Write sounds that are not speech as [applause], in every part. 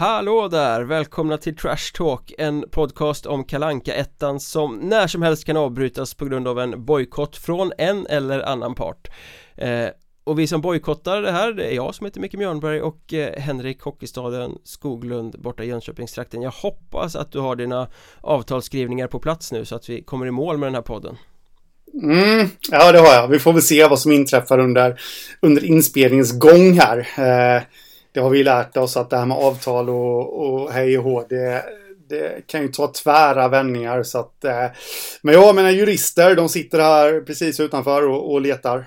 Hallå där! Välkomna till Trash Talk, en podcast om Kalanka ettan som när som helst kan avbrytas på grund av en bojkott från en eller annan part eh, Och vi som bojkottar det här, det är jag som heter Micke Mjörnberg och eh, Henrik Hockeystaden Skoglund borta i Jönköpingstrakten Jag hoppas att du har dina avtalsskrivningar på plats nu så att vi kommer i mål med den här podden Mm, ja, det har jag. Vi får väl se vad som inträffar under, under inspelningens gång här. Eh, det har vi lärt oss att det här med avtal och, och hej och hå, det, det kan ju ta tvära vändningar. Så att, eh, men jag menar jurister, de sitter här precis utanför och, och letar.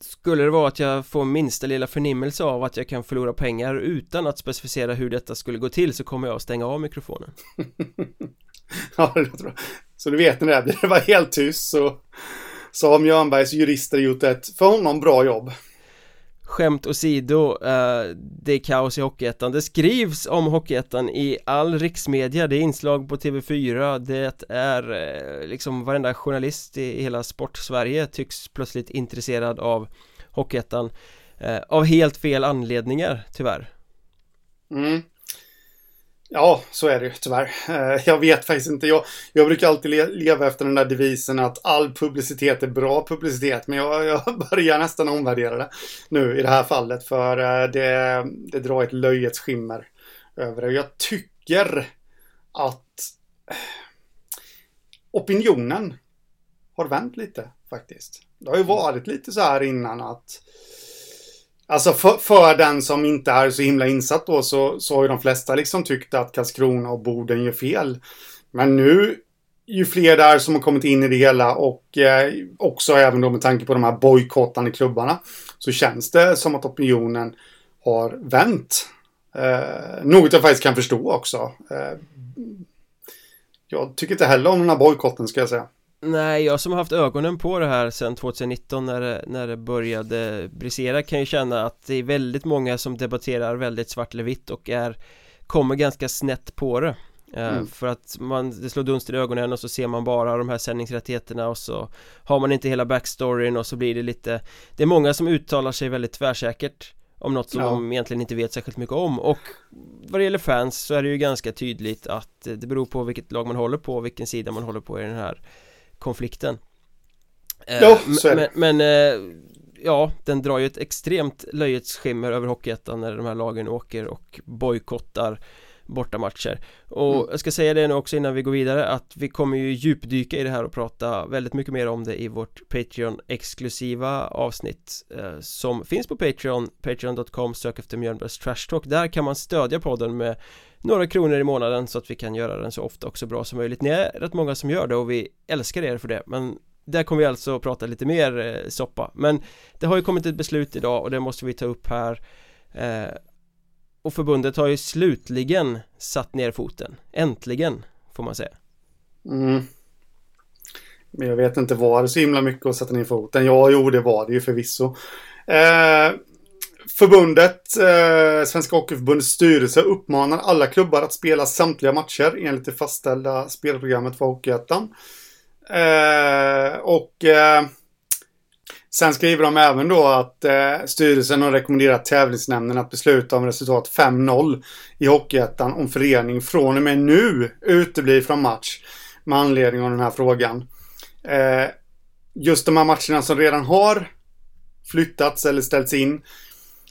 Skulle det vara att jag får minsta lilla förnimmelse av att jag kan förlora pengar utan att specificera hur detta skulle gå till så kommer jag att stänga av mikrofonen. [laughs] ja, det tror jag. Så du vet när det blir det var helt tyst så, så har Mjörnbergs jurister gjort ett för honom bra jobb. Skämt åsido, uh, det är kaos i Hockeyettan. Det skrivs om Hockeyettan i all riksmedia. Det är inslag på TV4 Det är uh, liksom varenda journalist i, i hela sportsverige tycks plötsligt intresserad av Hockeyettan uh, Av helt fel anledningar, tyvärr. Mm. Ja, så är det ju tyvärr. Jag vet faktiskt inte. Jag, jag brukar alltid le leva efter den där devisen att all publicitet är bra publicitet. Men jag, jag [laughs] börjar nästan omvärdera det nu i det här fallet. För eh, det, det drar ett löjets skimmer över det. Jag tycker att opinionen har vänt lite faktiskt. Det har ju varit lite så här innan att Alltså för, för, den som inte är så himla insatt då så, så har ju de flesta liksom tyckt att Karlskrona och Boden gör fel. Men nu, ju fler där som har kommit in i det hela och eh, också även då med tanke på de här bojkottande klubbarna så känns det som att opinionen har vänt. Eh, något jag faktiskt kan förstå också. Eh, jag tycker inte heller om den här bojkotten ska jag säga. Nej, jag som har haft ögonen på det här sedan 2019 när det, när det började brisera kan ju känna att det är väldigt många som debatterar väldigt svart eller vitt och är kommer ganska snett på det eh, mm. För att man, det slår dunster i ögonen och så ser man bara de här sändningsrättigheterna och så har man inte hela backstoryn och så blir det lite Det är många som uttalar sig väldigt tvärsäkert om något som ja. de egentligen inte vet särskilt mycket om och vad det gäller fans så är det ju ganska tydligt att det beror på vilket lag man håller på och vilken sida man håller på i den här konflikten Ja, eh, så är. Men, men eh, ja, den drar ju ett extremt löjets skimmer över Hockeyettan när de här lagen åker och bojkottar bortamatcher. Och mm. jag ska säga det nu också innan vi går vidare att vi kommer ju djupdyka i det här och prata väldigt mycket mer om det i vårt Patreon exklusiva avsnitt eh, som finns på Patreon Patreon.com sök efter Mjölnbergs Trash Talk. Där kan man stödja podden med några kronor i månaden så att vi kan göra den så ofta och så bra som möjligt. Ni är rätt många som gör det och vi älskar er för det men där kommer vi alltså att prata lite mer eh, soppa. Men det har ju kommit ett beslut idag och det måste vi ta upp här eh, och förbundet har ju slutligen satt ner foten Äntligen får man säga mm. Men jag vet inte var det så himla mycket att sätta ner foten Ja, jo det var det ju förvisso eh, Förbundet, eh, Svenska Hockeyförbundets styrelse uppmanar alla klubbar att spela samtliga matcher enligt det fastställda spelprogrammet för Hockeyettan. Eh, och eh, sen skriver de även då att eh, styrelsen har rekommenderat tävlingsnämnden att besluta om resultat 5-0 i Hockeyettan om förening från och med nu uteblir från match med anledning av den här frågan. Eh, just de här matcherna som redan har flyttats eller ställts in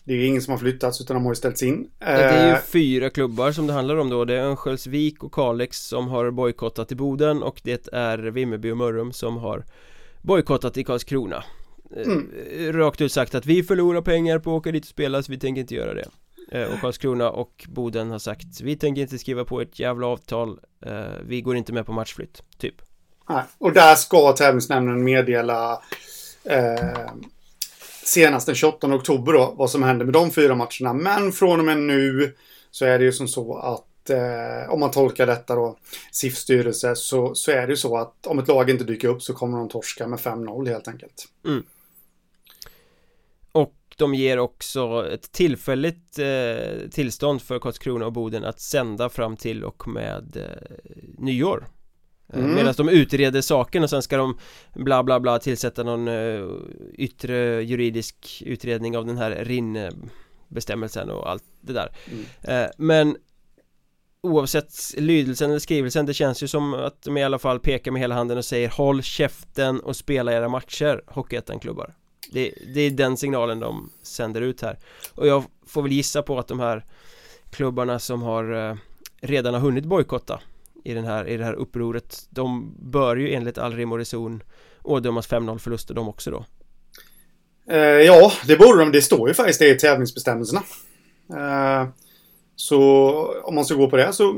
det är ingen som har flyttats utan de har ju ställts in. Det är ju eh, fyra klubbar som det handlar om då. Det är Örnsköldsvik och Kalix som har bojkottat i Boden och det är Vimmerby och Mörrum som har bojkottat i Karlskrona. eh, mm. Rakt ut sagt att vi förlorar pengar på att åka dit och spela så vi tänker inte göra det eh, Och Karlskrona och Boden har sagt Vi tänker inte skriva på ett jävla avtal Vi går inte med på matchflytt, typ Nej, och där ska tävlingsnämnden meddela eh, senast den 28 oktober då, vad som händer med de fyra matcherna. Men från och med nu så är det ju som så att eh, om man tolkar detta då, SIF styrelse, så, så är det ju så att om ett lag inte dyker upp så kommer de torska med 5-0 helt enkelt. Mm. De ger också ett tillfälligt eh, tillstånd för Karlskrona och Boden att sända fram till och med eh, nyår Eh, mm. Medan de utreder saken och sen ska de bla bla bla tillsätta någon uh, yttre juridisk utredning av den här RIN bestämmelsen och allt det där mm. uh, Men Oavsett lydelsen eller skrivelsen Det känns ju som att de i alla fall pekar med hela handen och säger Håll käften och spela era matcher Hockeyettan-klubbar det, det är den signalen de sänder ut här Och jag får väl gissa på att de här klubbarna som har eh, redan har hunnit bojkotta i, den här, i det här upproret De bör ju enligt all rim och reson ådömas 5-0 förluster de också då Eh, ja, det borde de. Det står ju faktiskt det i tävlingsbestämmelserna. Eh, så om man ska gå på det så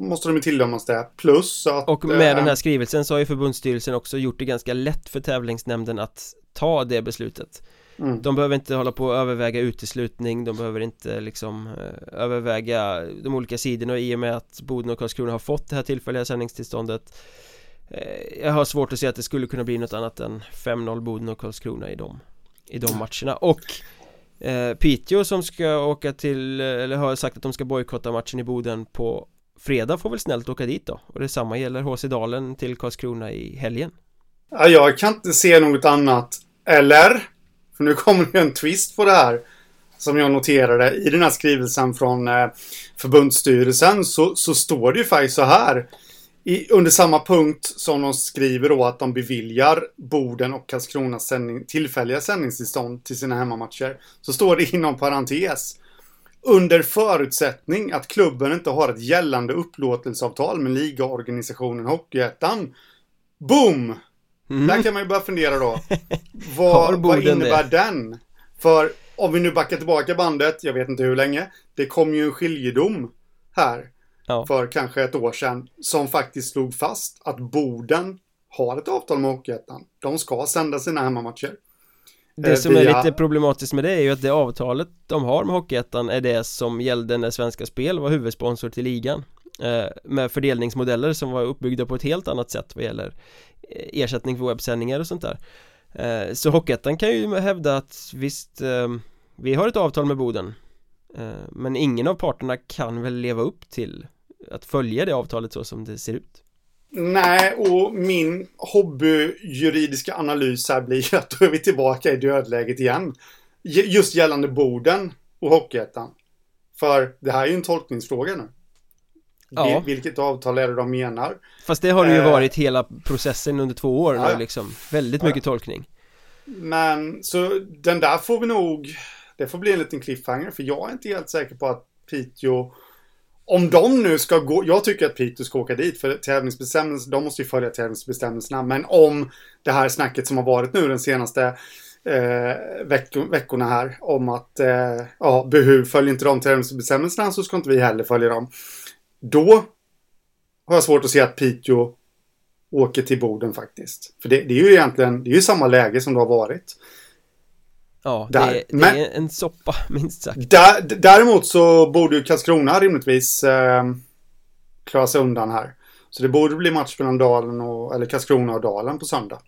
måste de ju tilldömas det. Plus att... Och med eh, den här skrivelsen så har ju förbundsstyrelsen också gjort det ganska lätt för tävlingsnämnden att ta det beslutet. Mm. De behöver inte hålla på och överväga uteslutning, de behöver inte liksom eh, överväga de olika sidorna i och med att Boden och Karlskrona har fått det här tillfälliga sändningstillståndet eh, Jag har svårt att se att det skulle kunna bli något annat än 5-0 Boden och Karlskrona i dem i de matcherna och eh, Piteå som ska åka till, eller har sagt att de ska bojkotta matchen i Boden på fredag får väl snällt åka dit då. Och detsamma gäller HC Dalen till Karlskrona i helgen. Ja, jag kan inte se något annat. Eller? För nu kommer det en twist på det här som jag noterade i den här skrivelsen från eh, förbundsstyrelsen så, så står det ju faktiskt så här i, under samma punkt som de skriver då att de beviljar Boden och Karlskronas sändning, tillfälliga sändningstillstånd till sina hemmamatcher. Så står det inom parentes. Under förutsättning att klubben inte har ett gällande upplåtelseavtal med ligaorganisationen Hockeyettan. Boom! Mm. Där kan man ju börja fundera då. [laughs] Vad, vad innebär det? den? För om vi nu backar tillbaka bandet, jag vet inte hur länge. Det kom ju en skiljedom här ja. för kanske ett år sedan som faktiskt slog fast att Boden har ett avtal med Hockeyettan. De ska sända sina hemmamatcher. Det eh, som via... är lite problematiskt med det är ju att det avtalet de har med Hockeyettan är det som gällde när Svenska Spel var huvudsponsor till ligan eh, Med fördelningsmodeller som var uppbyggda på ett helt annat sätt vad gäller eh, ersättning för webbsändningar och sånt där Så Hockeyettan kan ju hävda att visst Vi har ett avtal med Boden Men ingen av parterna kan väl leva upp till att följa det avtalet så som det ser ut? Nej, och min hobbyjuridiska analys här blir att då är vi tillbaka i dödläget igen. Just gällande Boden och Hockeyettan. För det här är ju en tolkningsfråga nu. Ja. Vilket avtal är det de menar? Fast det har det ju eh. varit hela processen under två år ja. nu liksom. Väldigt mycket ja. tolkning. Men så den där får vi nog, det får bli en liten cliffhanger för jag är inte helt säker på att Piteå om de nu ska gå, jag tycker att Piteå ska åka dit för tävlingsbestämmelserna, de måste ju följa tävlingsbestämmelserna, men om det här snacket som har varit nu den senaste eh, veck veckorna här om att eh, ja, Behu följer inte de tävlingsbestämmelserna så ska inte vi heller följa dem. Då har jag svårt att se att Piteå åker till Boden faktiskt. För det, det är ju egentligen, det är ju samma läge som det har varit. Ja, det, är, det Men, är en soppa [laughs] minst sagt. Där, däremot så borde ju Karlskrona rimligtvis eh, klara sig undan här. Så det borde bli match mellan Dalen och, eller Karlskrona och Dalen på söndag.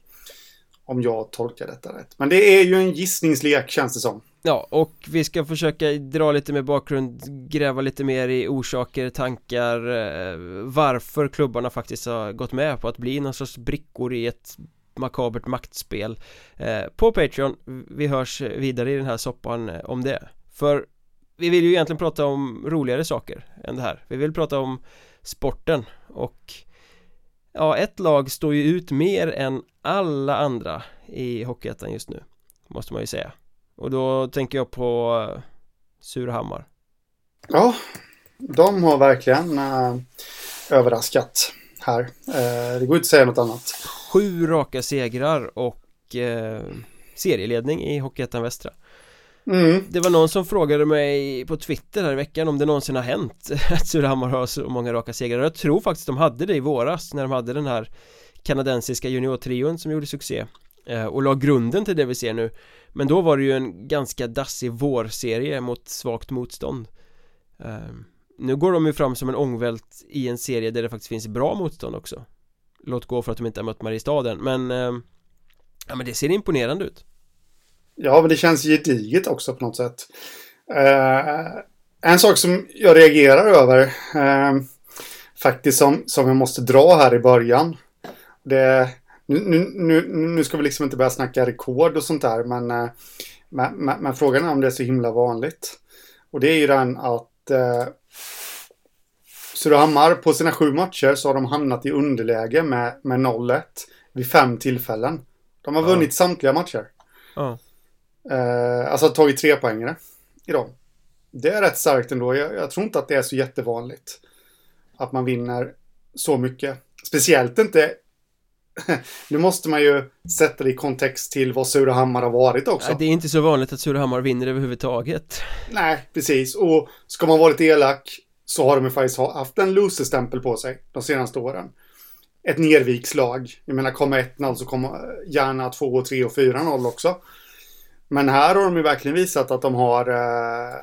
Om jag tolkar detta rätt. Men det är ju en gissningslek känns det som. Ja, och vi ska försöka dra lite mer bakgrund, gräva lite mer i orsaker, tankar, eh, varför klubbarna faktiskt har gått med på att bli någon sorts brickor i ett makabert maktspel eh, På Patreon, vi hörs vidare i den här soppan eh, om det. För vi vill ju egentligen prata om roligare saker än det här. Vi vill prata om sporten och Ja, ett lag står ju ut mer än alla andra i Hockeyettan just nu Måste man ju säga. Och då tänker jag på eh, Surahammar. Ja, de har verkligen eh, överraskat här. Uh, det går inte att säga något annat. Sju raka segrar och eh, serieledning i Hockeyettan Västra. Mm. Det var någon som frågade mig på Twitter här i veckan om det någonsin har hänt [laughs] att Surahammar har så många raka segrar. Jag tror faktiskt de hade det i våras när de hade den här kanadensiska juniortrion som gjorde succé eh, och la grunden till det vi ser nu. Men då var det ju en ganska dassig vårserie mot svagt motstånd. Eh, nu går de ju fram som en ångvält i en serie där det faktiskt finns bra motstånd också. Låt gå för att de inte har mött Mariestaden men eh, Ja men det ser imponerande ut. Ja men det känns gediget också på något sätt. Eh, En sak som jag reagerar över eh, Faktiskt som, som jag måste dra här i början. Det nu, nu, nu ska vi liksom inte börja snacka rekord och sånt där men, eh, men, men, men frågan är om det är så himla vanligt. Och det är ju den att eh, Surahammar på sina sju matcher så har de hamnat i underläge med, med 0-1 vid fem tillfällen. De har Ja. vunnit samtliga matcher. Ja, Eh, alltså tagit tre poängare i dem. Det är rätt starkt ändå. Jag, jag tror inte att det är så jättevanligt. Att man vinner så mycket. Speciellt inte... [laughs] nu måste man ju sätta det i kontext till vad Surahammar har varit också. Nej, det är inte så vanligt att Surahammar vinner överhuvudtaget Nej, precis. Och ska man vara lite elak så har de ju faktiskt ha- haft en loser-stämpel på sig de senaste åren. Ett nervikslag. Jag menar, kommer 1-0 så kommer gärna 2, 3 och 4-0 också. Men här har de ju verkligen visat att de har, eh,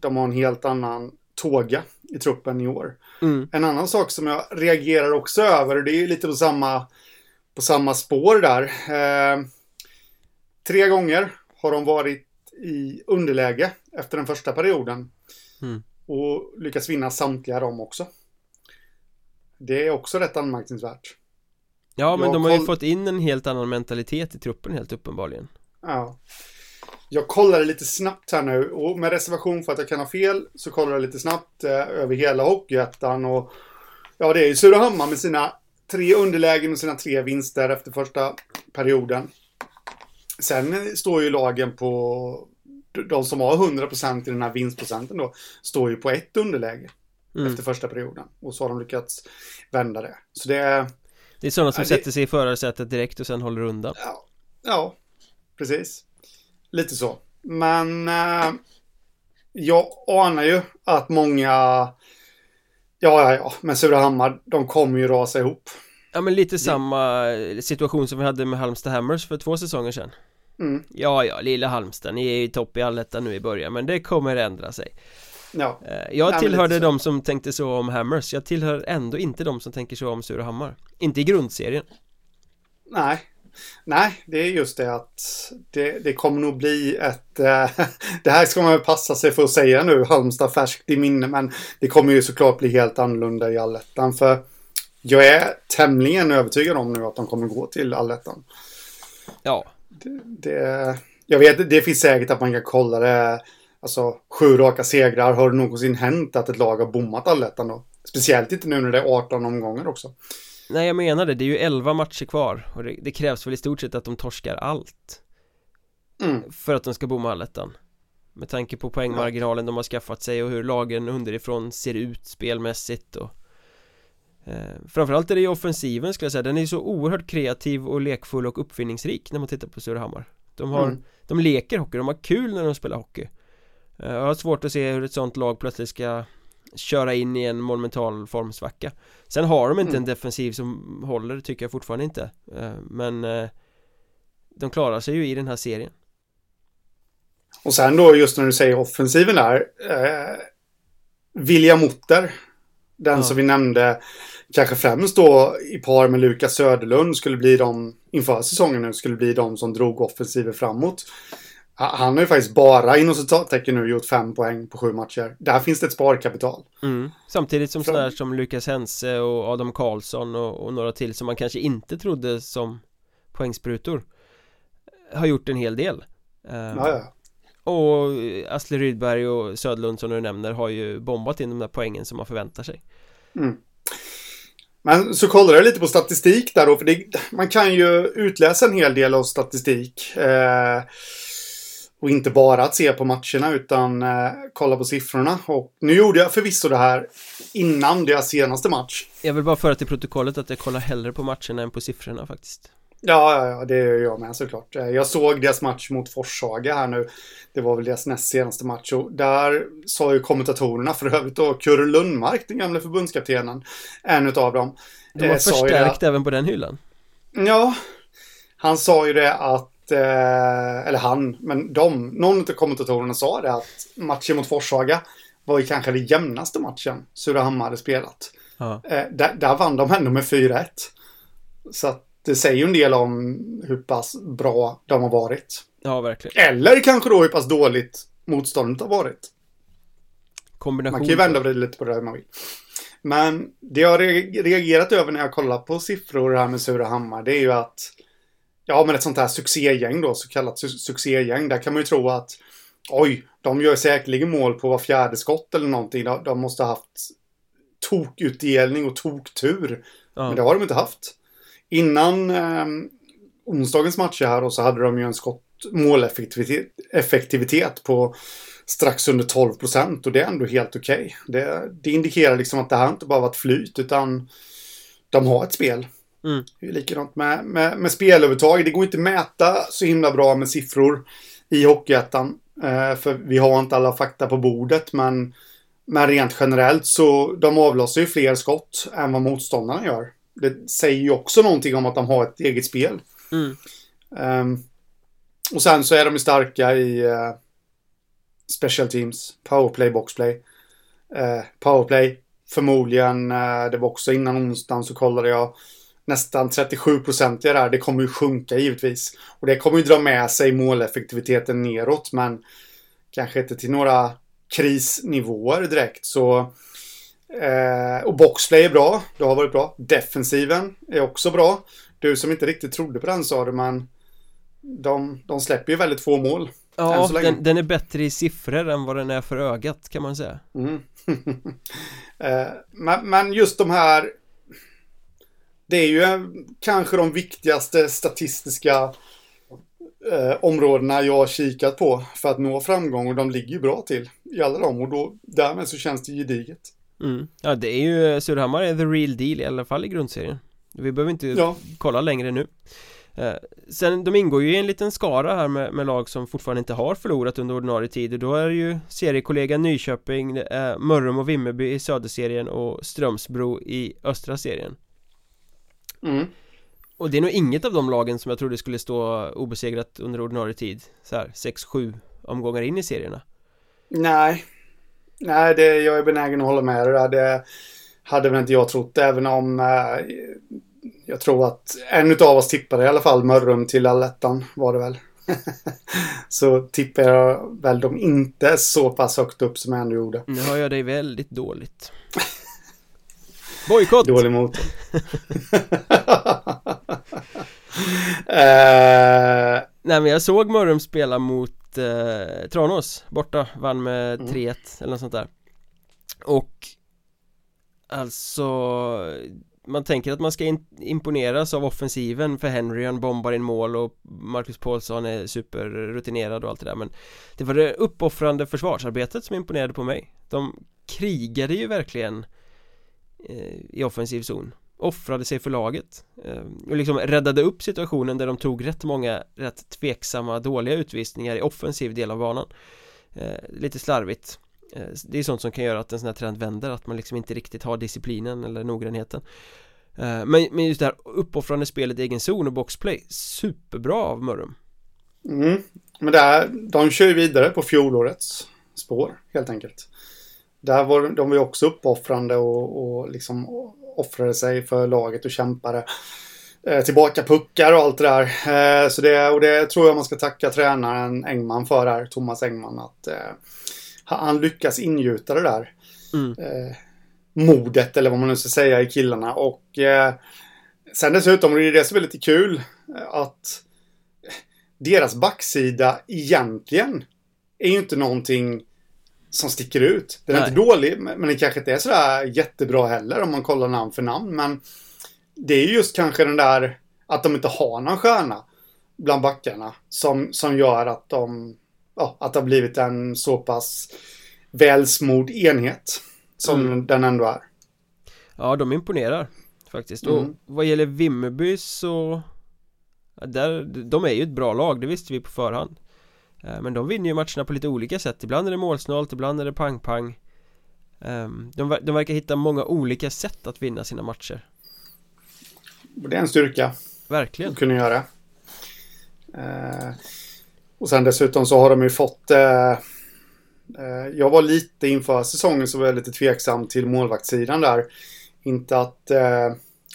de har en helt annan tåga i truppen i år. mm. En annan sak som jag reagerar också över, och det är ju lite på samma, på samma spår där. Eh, tre gånger har de varit i underläge efter den första perioden. Mm. Och lyckats vinna samtliga dem också. Det är också rätt anmärkningsvärt. Ja, men Jag de har ju fått in en helt annan mentalitet i truppen helt uppenbarligen Ja. Jag kollade lite snabbt här nu och med reservation för att jag kan ha fel så kollade jag lite snabbt eh, över hela Hockeyettan och ja, det är ju Surahammar med sina tre underlägen och sina tre vinster efter första perioden. Sen står ju lagen på de som har 100% i den här vinstprocenten då står ju på ett underläge mm. efter första perioden och så har de lyckats vända det. Så det är Det är sådana som Ja, det- sätter sig i förarsätet direkt och sen håller undan Ja, ja precis. Lite så. Men eh, jag anar ju att många... Ja, ja, ja. Men Surahammar, de kommer ju rasa ihop. Ja men lite samma situation som vi hade med Halmstad Hammers för två säsonger sedan Mm, Ja, ja, lilla Halmstad, ni är ju topp i allettan nu i början men det kommer ändra sig ja. Eh, Jag men tillhörde de som tänkte så om Hammers Jag tillhör ändå inte de som tänker så om Surahammar Inte i grundserien Nej. Nej, det är just det att det, det kommer nog bli ett... Eh, [laughs] det här ska man passa sig för att säga nu, Halmstad färskt i minne, men det kommer ju såklart bli helt annorlunda i allettan. För jag är tämligen övertygad om nu att de kommer gå till allettan. Ja, Det, det, jag vet, det finns säkert att man kan kolla det. Alltså, sju raka segrar. Har det någonsin hänt att ett lag har bommat allettan då? Speciellt inte nu när det är 18 omgångar också. Nej jag menar det, det är ju 11 matcher kvar och det, det krävs väl i stort sett att de torskar allt. Mm. För att de ska bomma allettan Med tanke på poängmarginalen de har skaffat sig och hur lagen underifrån ser ut spelmässigt och eh, Framförallt är det ju offensiven skulle jag säga, den är så oerhört kreativ och lekfull och uppfinningsrik när man tittar på Surahammar. De har, Mm. de leker hockey, de har kul när de spelar hockey. Eh, Jag har svårt att se hur ett sånt lag plötsligt ska köra in i en monumental formsvacka Sen har de inte Mm. en defensiv som håller, tycker jag fortfarande inte Eh, Men eh, De klarar sig ju i den här serien Och sen då just när du säger offensiven där. Eh, William Mutter. Den Ja. som vi nämnde. Kanske främst då i par med Lukas Söderlund skulle bli de inför säsongen nu skulle bli de som drog offensiven framåt. Ha- Han har ju faktiskt bara inom citattecken nu gjort fem poäng på sju matcher. Där finns det ett sparkapital. mm. Samtidigt som sådär som Lukas Hense och Adam Karlsson och, och några till som man kanske inte trodde som poängsprutor Har gjort en hel del Eh, ja. Och Asle Rydberg och Södlund som du nämner har ju bombat in de där poängen som man förväntar sig Mm. Men så kollar jag lite på statistik där då, för det, man kan ju utläsa en hel del av statistik. Eh, och inte bara att se på matcherna utan eh, kolla på siffrorna. Och nu gjorde jag förvisso det här innan deras senaste match. Jag vill bara föra till protokollet att jag kollar hellre på matcherna än på siffrorna faktiskt Ja, ja, ja, det gör jag med såklart. Eh, Jag såg deras match mot Forshaga här nu. Det var väl deras näst senaste match. Och där sa ju kommentatorerna för övrigt då, Kurre Lundmark, den gamla förbundskaptenen, en utav dem. De har eh, förstärkt även på den hyllan Ja, han sa ju det att, eller han, men de, någon av kommentatorerna sa det att matchen mot Forshaga var ju kanske den jämnaste matchen Surahammar hade spelat. Ja, Eh, där, där vann de ändå med 4-1. Så att det säger ju en del om hur pass bra de har varit. ja verkligen Eller kanske då hur pass dåligt motståndet har varit. Kombination Man kan ju vända och vrida lite på det hur man vill. Men det jag har re- reagerat över när jag kollar på siffror här med Surahammar, det är ju att Ja, men ett sånt här succégäng då, så kallat su- succégäng, där kan man ju tro att oj, de gör säkerligen mål på var fjärde skott eller någonting. De, de måste ha haft tokutdelning och toktur. Ja. Men det har de inte haft. Innan eh, onsdagens matcher här och så hade de ju en skott måleffektivitet effektivitet på strax under 12 procent och det är ändå helt okej. Okay. Det, det, indikerar liksom att det här inte bara varit flyt utan de har ett spel. Mm. Det är likadant med, med, med spelövertag. Det går inte att mäta så himla bra med siffror i Hockeyettan. Eh, för vi har inte alla fakta på bordet men, men rent generellt så de avlossar ju fler skott än vad motståndarna gör. Det säger ju också någonting om att de har ett eget spel. Mm. Um, och sen så är de ju starka i uh, special teams, powerplay, boxplay. Uh, powerplay, förmodligen, uh, det var också innan onsdagen så kollade jag nästan 37 procent där. Det kommer ju sjunka givetvis. Och det kommer ju dra med sig måleffektiviteten neråt, men kanske inte till några krisnivåer direkt. Så eh, och boxplay är bra. Det har varit bra. Defensiven är också bra. Du som inte riktigt trodde på den sa du, men de, de släpper ju väldigt få mål. Ja, den, den, är bättre i siffror än vad den är för ögat kan man säga. Mm. [laughs] eh, men, men just de här det är ju kanske de viktigaste statistiska eh, områdena jag har kikat på för att nå framgång och de ligger ju bra till i alla dem och då därmed så känns det gediget. Mm. Ja det är ju Surahammar är the real deal i alla fall i grundserien. Vi behöver inte ja. kolla längre nu. Eh, sen de ingår ju i en liten skara här med, med, lag som fortfarande inte har förlorat under ordinarie tid och då är det ju seriekollega Nyköping, är Mörrum och Vimmerby i söderserien och Strömsbro i östra serien. Mm. Och det är nog inget av de lagen som jag trodde skulle stå obesegrat under ordinarie tid Så här 6-7 omgångar in i serierna Nej Nej, det, jag är benägen att hålla med dig där. Det hade väl inte jag trott, även om eh, jag tror att en av oss tippade i alla fall Mörrum till allettan var det väl. [laughs] så tippar jag väl dem inte så pass högt upp som jag ändå gjorde. Nu har jag dig väldigt dåligt. [laughs] Bojkott! Dålig motor. uh... [laughs] Nej men jag såg Mörrum spela mot eh, Tranås borta, vann med mm. 3-1 eller något sånt där Och Alltså Man tänker att man ska in imponeras av offensiven för Henry han bombar in mål och Marcus Paulsson är superrutinerad och allt det där men Det var det uppoffrande försvarsarbetet som imponerade på mig De krigade ju verkligen Eh, Eh, i offensiv zon. Offrade sig för laget. Eh, och liksom räddade upp situationen där de tog rätt många rätt tveksamma dåliga utvisningar i offensiv del av banan. Eh, lite slarvigt. Det är sånt som kan göra att en sån här trend vänder att man liksom inte riktigt har disciplinen eller noggrannheten. Men, men just det här uppoffrande spelet i egen zon och boxplay superbra av Mörrum. Mm. men här, de kör ju vidare på fjolårets spår helt enkelt där var de var också uppoffrande och, och liksom offrade sig för laget och kämpade. Eh, tillbaka puckar och allt det där. Eh, så det, och det tror jag man ska tacka tränaren Engman för här, Thomas Engman, att eh, han lyckas ingjuta det där. Mm. Eh, modet, eller vad man nu ska säga, i killarna. Och sen dessutom, det är det som är lite kul, att deras backsida egentligen är ju inte någonting som sticker ut. Den är Nej. inte dålig, men den kanske inte är sådär jättebra heller om man kollar namn för namn. Men det är just kanske den där att de inte har någon stjärna bland backarna som, som gör att de ja, att det har blivit en så pass välsmord enhet som mm. den ändå är. Ja, de imponerar faktiskt. Mm. Och vad gäller Vimmerby så där, de är ju ett bra lag, det visste vi på förhand men de vinner ju matcherna på lite olika sätt. Ibland är det målsnålt, ibland är det pang-pang. Ehm, de, de verkar hitta många olika sätt att vinna sina matcher. Det är en styrka Verkligen. Att kunna göra. Eh, Och sen dessutom så har de ju fått eh, Jag var lite inför säsongen så var jag lite tveksam till målvaktssidan där. Inte att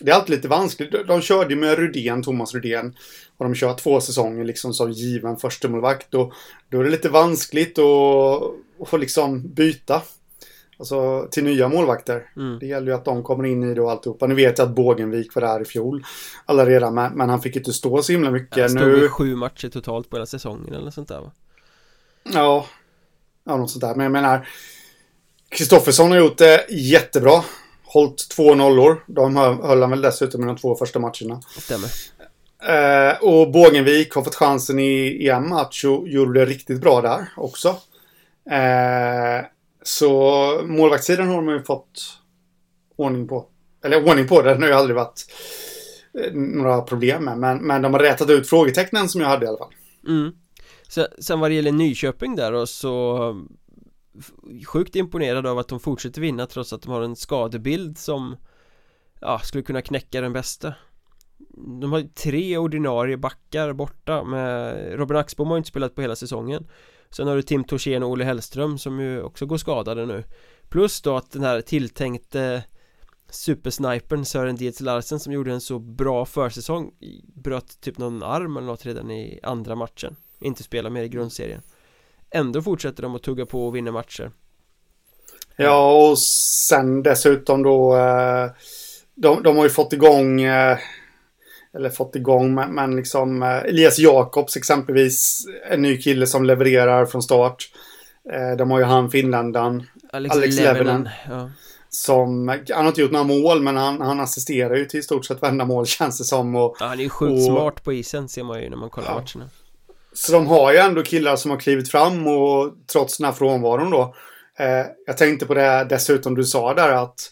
det är alltid lite vanskligt. De körde ju med Rudén, Thomas Rudén. Och de kör två säsonger liksom som given förstemålvakt. Och då är det lite vanskligt att, att få liksom byta. Alltså till nya målvakter. Mm. Det gäller ju att de kommer in i det och alltihopa. Nu vet jag att Bågenvik var där i fjol. Alla redan, men, men han fick inte stå så himla mycket. Han stod nu... sju matcher totalt på hela säsongen eller sånt där va? Ja, ja något sånt där. Men jag menar Kristoffersson har gjort det jättebra hållit två nollor. De höll han väl dessutom i de två första matcherna. Stämmer. Eh, och Bågenvik har fått chansen i, i en match och gjorde det riktigt bra där också. Eh, så målvaktssidan har de ju fått ordning på. Eller ordning på, det har ju aldrig varit eh, några problem med. Men, men de har rätat ut frågetecknen som jag hade i alla fall. Mm. Sen, sen vad det gäller Nyköping där och så Sjukt imponerad av att de fortsätter vinna trots att de har en skadebild som Ja, skulle kunna knäcka den bästa. De har tre ordinarie backar borta med Robin Axbom har inte spelat på hela säsongen. Sen har du Tim Torsén och Olle Hellström som ju också går skadade nu. Plus då att den här tilltänkte Supersnipern Sören Dietz Larsen som gjorde en så bra försäsong Bröt typ någon arm eller något redan i andra matchen. Inte spelar mer i grundserien. Ändå fortsätter de att tugga på och vinna matcher Ja och sen dessutom då eh, de, de har ju fått igång eh, eller fått igång, men, men liksom eh, Elias Jakobs exempelvis, en ny kille som levererar från start. De har ju han finländaren, Alex, Alex Levenen, ja. Som, han har inte gjort några mål, men han, han assisterar ju till i stort sett varenda mål känns det som. Och, ja, han är ju sjukt och, smart på isen ser man ju när man kollar ja. matcherna. Så de har ju ändå killar som har klivit fram och trots den här frånvaron då. Eh, jag tänkte på det dessutom du sa där att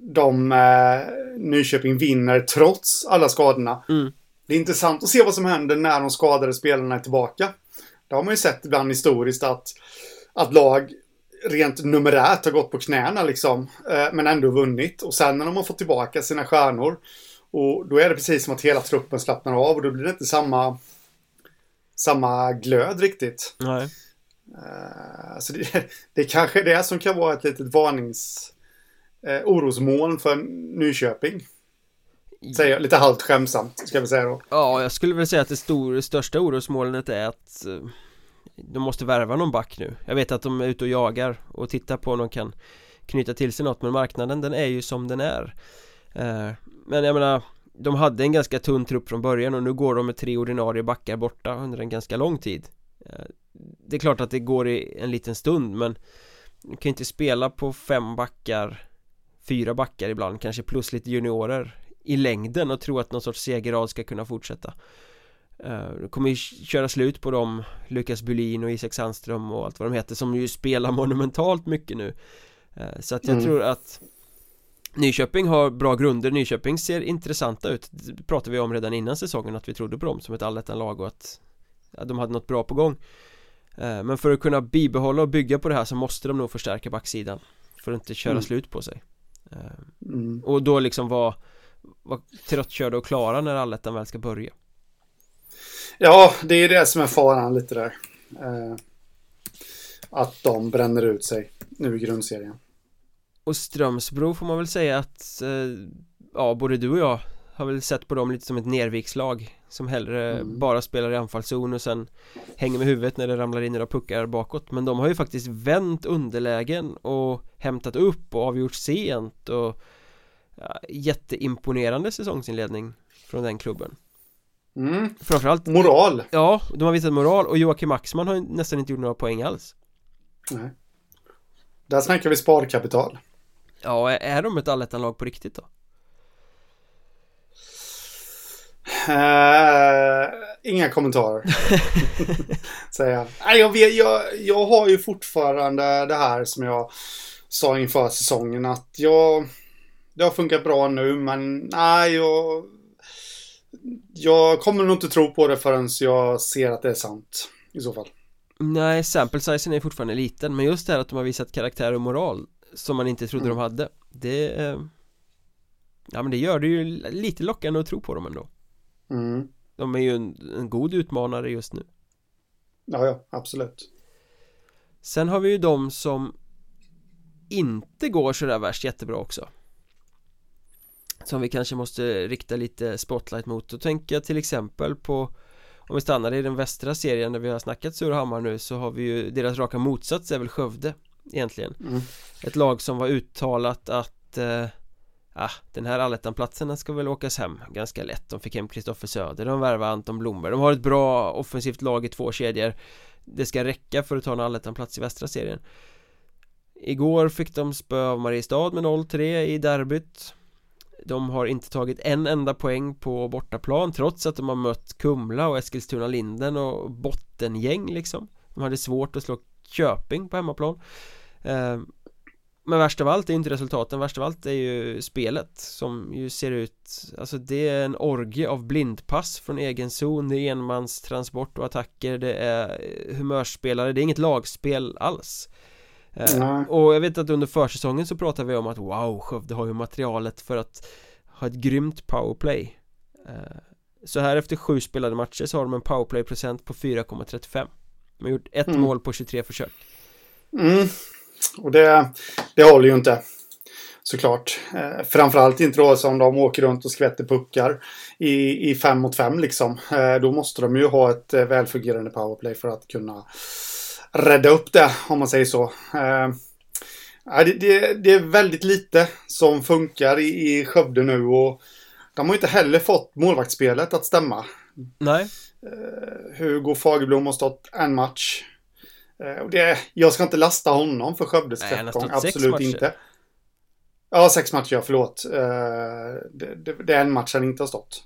de eh, Nyköping vinner trots alla skadorna. Mm. Det är intressant att se vad som händer när de skadade spelarna är tillbaka. Det har man ju sett ibland historiskt att, att lag rent numerärt har gått på knäna liksom. Eh, men ändå vunnit. Och sen när de har fått tillbaka sina stjärnor. Och då är det precis som att hela truppen slappnar av och då blir det inte samma samma glöd riktigt. Nej. Uh, så det, [laughs] det kanske är det som kan vara ett litet varnings uh, orosmoln för Nyköping. Säger jag lite halvt skämsamt, ska vi säga då. Ja, jag skulle väl säga att det stor, största orosmolnet är att uh, de måste värva någon back nu. Jag vet att de är ute och jagar och tittar på om de kan knyta till sig något, men marknaden den är ju som den är. men jag menar de hade en ganska tunn trupp från början och nu går de med tre ordinarie backar borta under en ganska lång tid. Eh, Det är klart att det går i en liten stund men Du kan inte spela på fem backar Fyra backar ibland, kanske plus lite juniorer I längden och tro att någon sorts segerrad ska kunna fortsätta. Eh, Det kommer ju köra slut på dem Lukas Bulin och Isak Sandström och allt vad de heter som ju spelar [laughs] monumentalt mycket nu. Eh, Så att jag mm. tror att Nyköping har bra grunder, Nyköping ser intressanta ut. Det pratade vi om redan innan säsongen att vi trodde på dem som ett allettan-lag och att ja, de hade något bra på gång. Eh, Men för att kunna bibehålla och bygga på det här så måste de nog förstärka backsidan För att inte köra mm. slut på sig. Eh, mm. Och då liksom vara var tröttkörda och klara när allettan väl ska börja. Ja, det är det som är faran lite där. Eh, Att de bränner ut sig nu i grundserien och Strömsbro får man väl säga att eh, Ja, både du och jag har väl sett på dem lite som ett nervikslag Som hellre mm. bara spelar i anfallszon och sen Hänger med huvudet när det ramlar in några puckar bakåt. Men de har ju faktiskt vänt underlägen och hämtat upp och avgjort sent och ja, Jätteimponerande säsongsinledning Från den klubben. Mm. Framförallt Moral. Ja, de har visat moral och Joakim Axman har nästan inte gjort några poäng alls. Nej. Där snackar vi sparkapital Ja, är de ett allettanlag på riktigt då? Uh, inga kommentarer. [laughs] Säger jag. Nej, jag, vet, jag, jag har ju fortfarande det här som jag sa inför säsongen att jag... Det har funkat bra nu, men nej, jag... Jag kommer nog inte tro på det förrän jag ser att det är sant. I så fall. Nej, sample sizen är fortfarande liten, men just det här att de har visat karaktär och moral som man inte trodde mm. de hade. Det eh, Ja men det gör det ju lite lockande att tro på dem ändå. Mm. De är ju en, en god utmanare just nu. Ja, ja, absolut. Sen har vi ju de som inte går sådär värst jättebra också. Som vi kanske måste rikta lite spotlight mot. Då tänker jag till exempel på Om vi stannar i den västra serien där vi har snackat Surahammar nu så har vi ju Deras raka motsats är väl Skövde Egentligen. Mm. Ett lag som var uttalat att eh, ah, Den här allettanplatsen ska väl åkas hem ganska lätt. De fick hem Kristoffer Söder, de värvar Anton Blomberg. De har ett bra offensivt lag i två kedjor. Det ska räcka för att ta en allettanplats i västra serien. Igår fick de spö av Mariestad med 0-3 i derbyt. De har inte tagit en enda poäng på bortaplan trots att de har mött Kumla och Eskilstuna Linden och bottengäng liksom. De hade svårt att slå Köping på hemmaplan. Eh, Men värst av allt är inte resultaten, värst av allt är ju spelet som ju ser ut Alltså det är en orgie av blindpass från egen zon, det är enmanstransport och attacker, det är humörspelare, det är inget lagspel alls. Eh, och jag vet att under försäsongen så pratade vi om att wow, Skövde har ju materialet för att ha ett grymt powerplay. Eh, Så här efter sju spelade matcher så har de en powerplay-procent på 4,35 De har gjort ett mm. mål på 23 försök Mm, och det, det håller ju inte Såklart. Eh, framförallt inte då som de åker runt och skvätter puckar i, i fem mot fem liksom. Eh, då måste de ju ha ett eh, välfungerande powerplay för att kunna rädda upp det, om man säger så. Eh, det, det, det, är väldigt lite som funkar i, i Skövde nu och de har inte heller fått målvaktsspelet att stämma. Nej. Eh, Hugo Fagerblom har stått en match. Eh, det, jag ska inte lasta honom för Skövdes kräftgång, absolut inte. Ja, sex matcher, förlåt. Uh, det, det, det, är en match han inte har stått.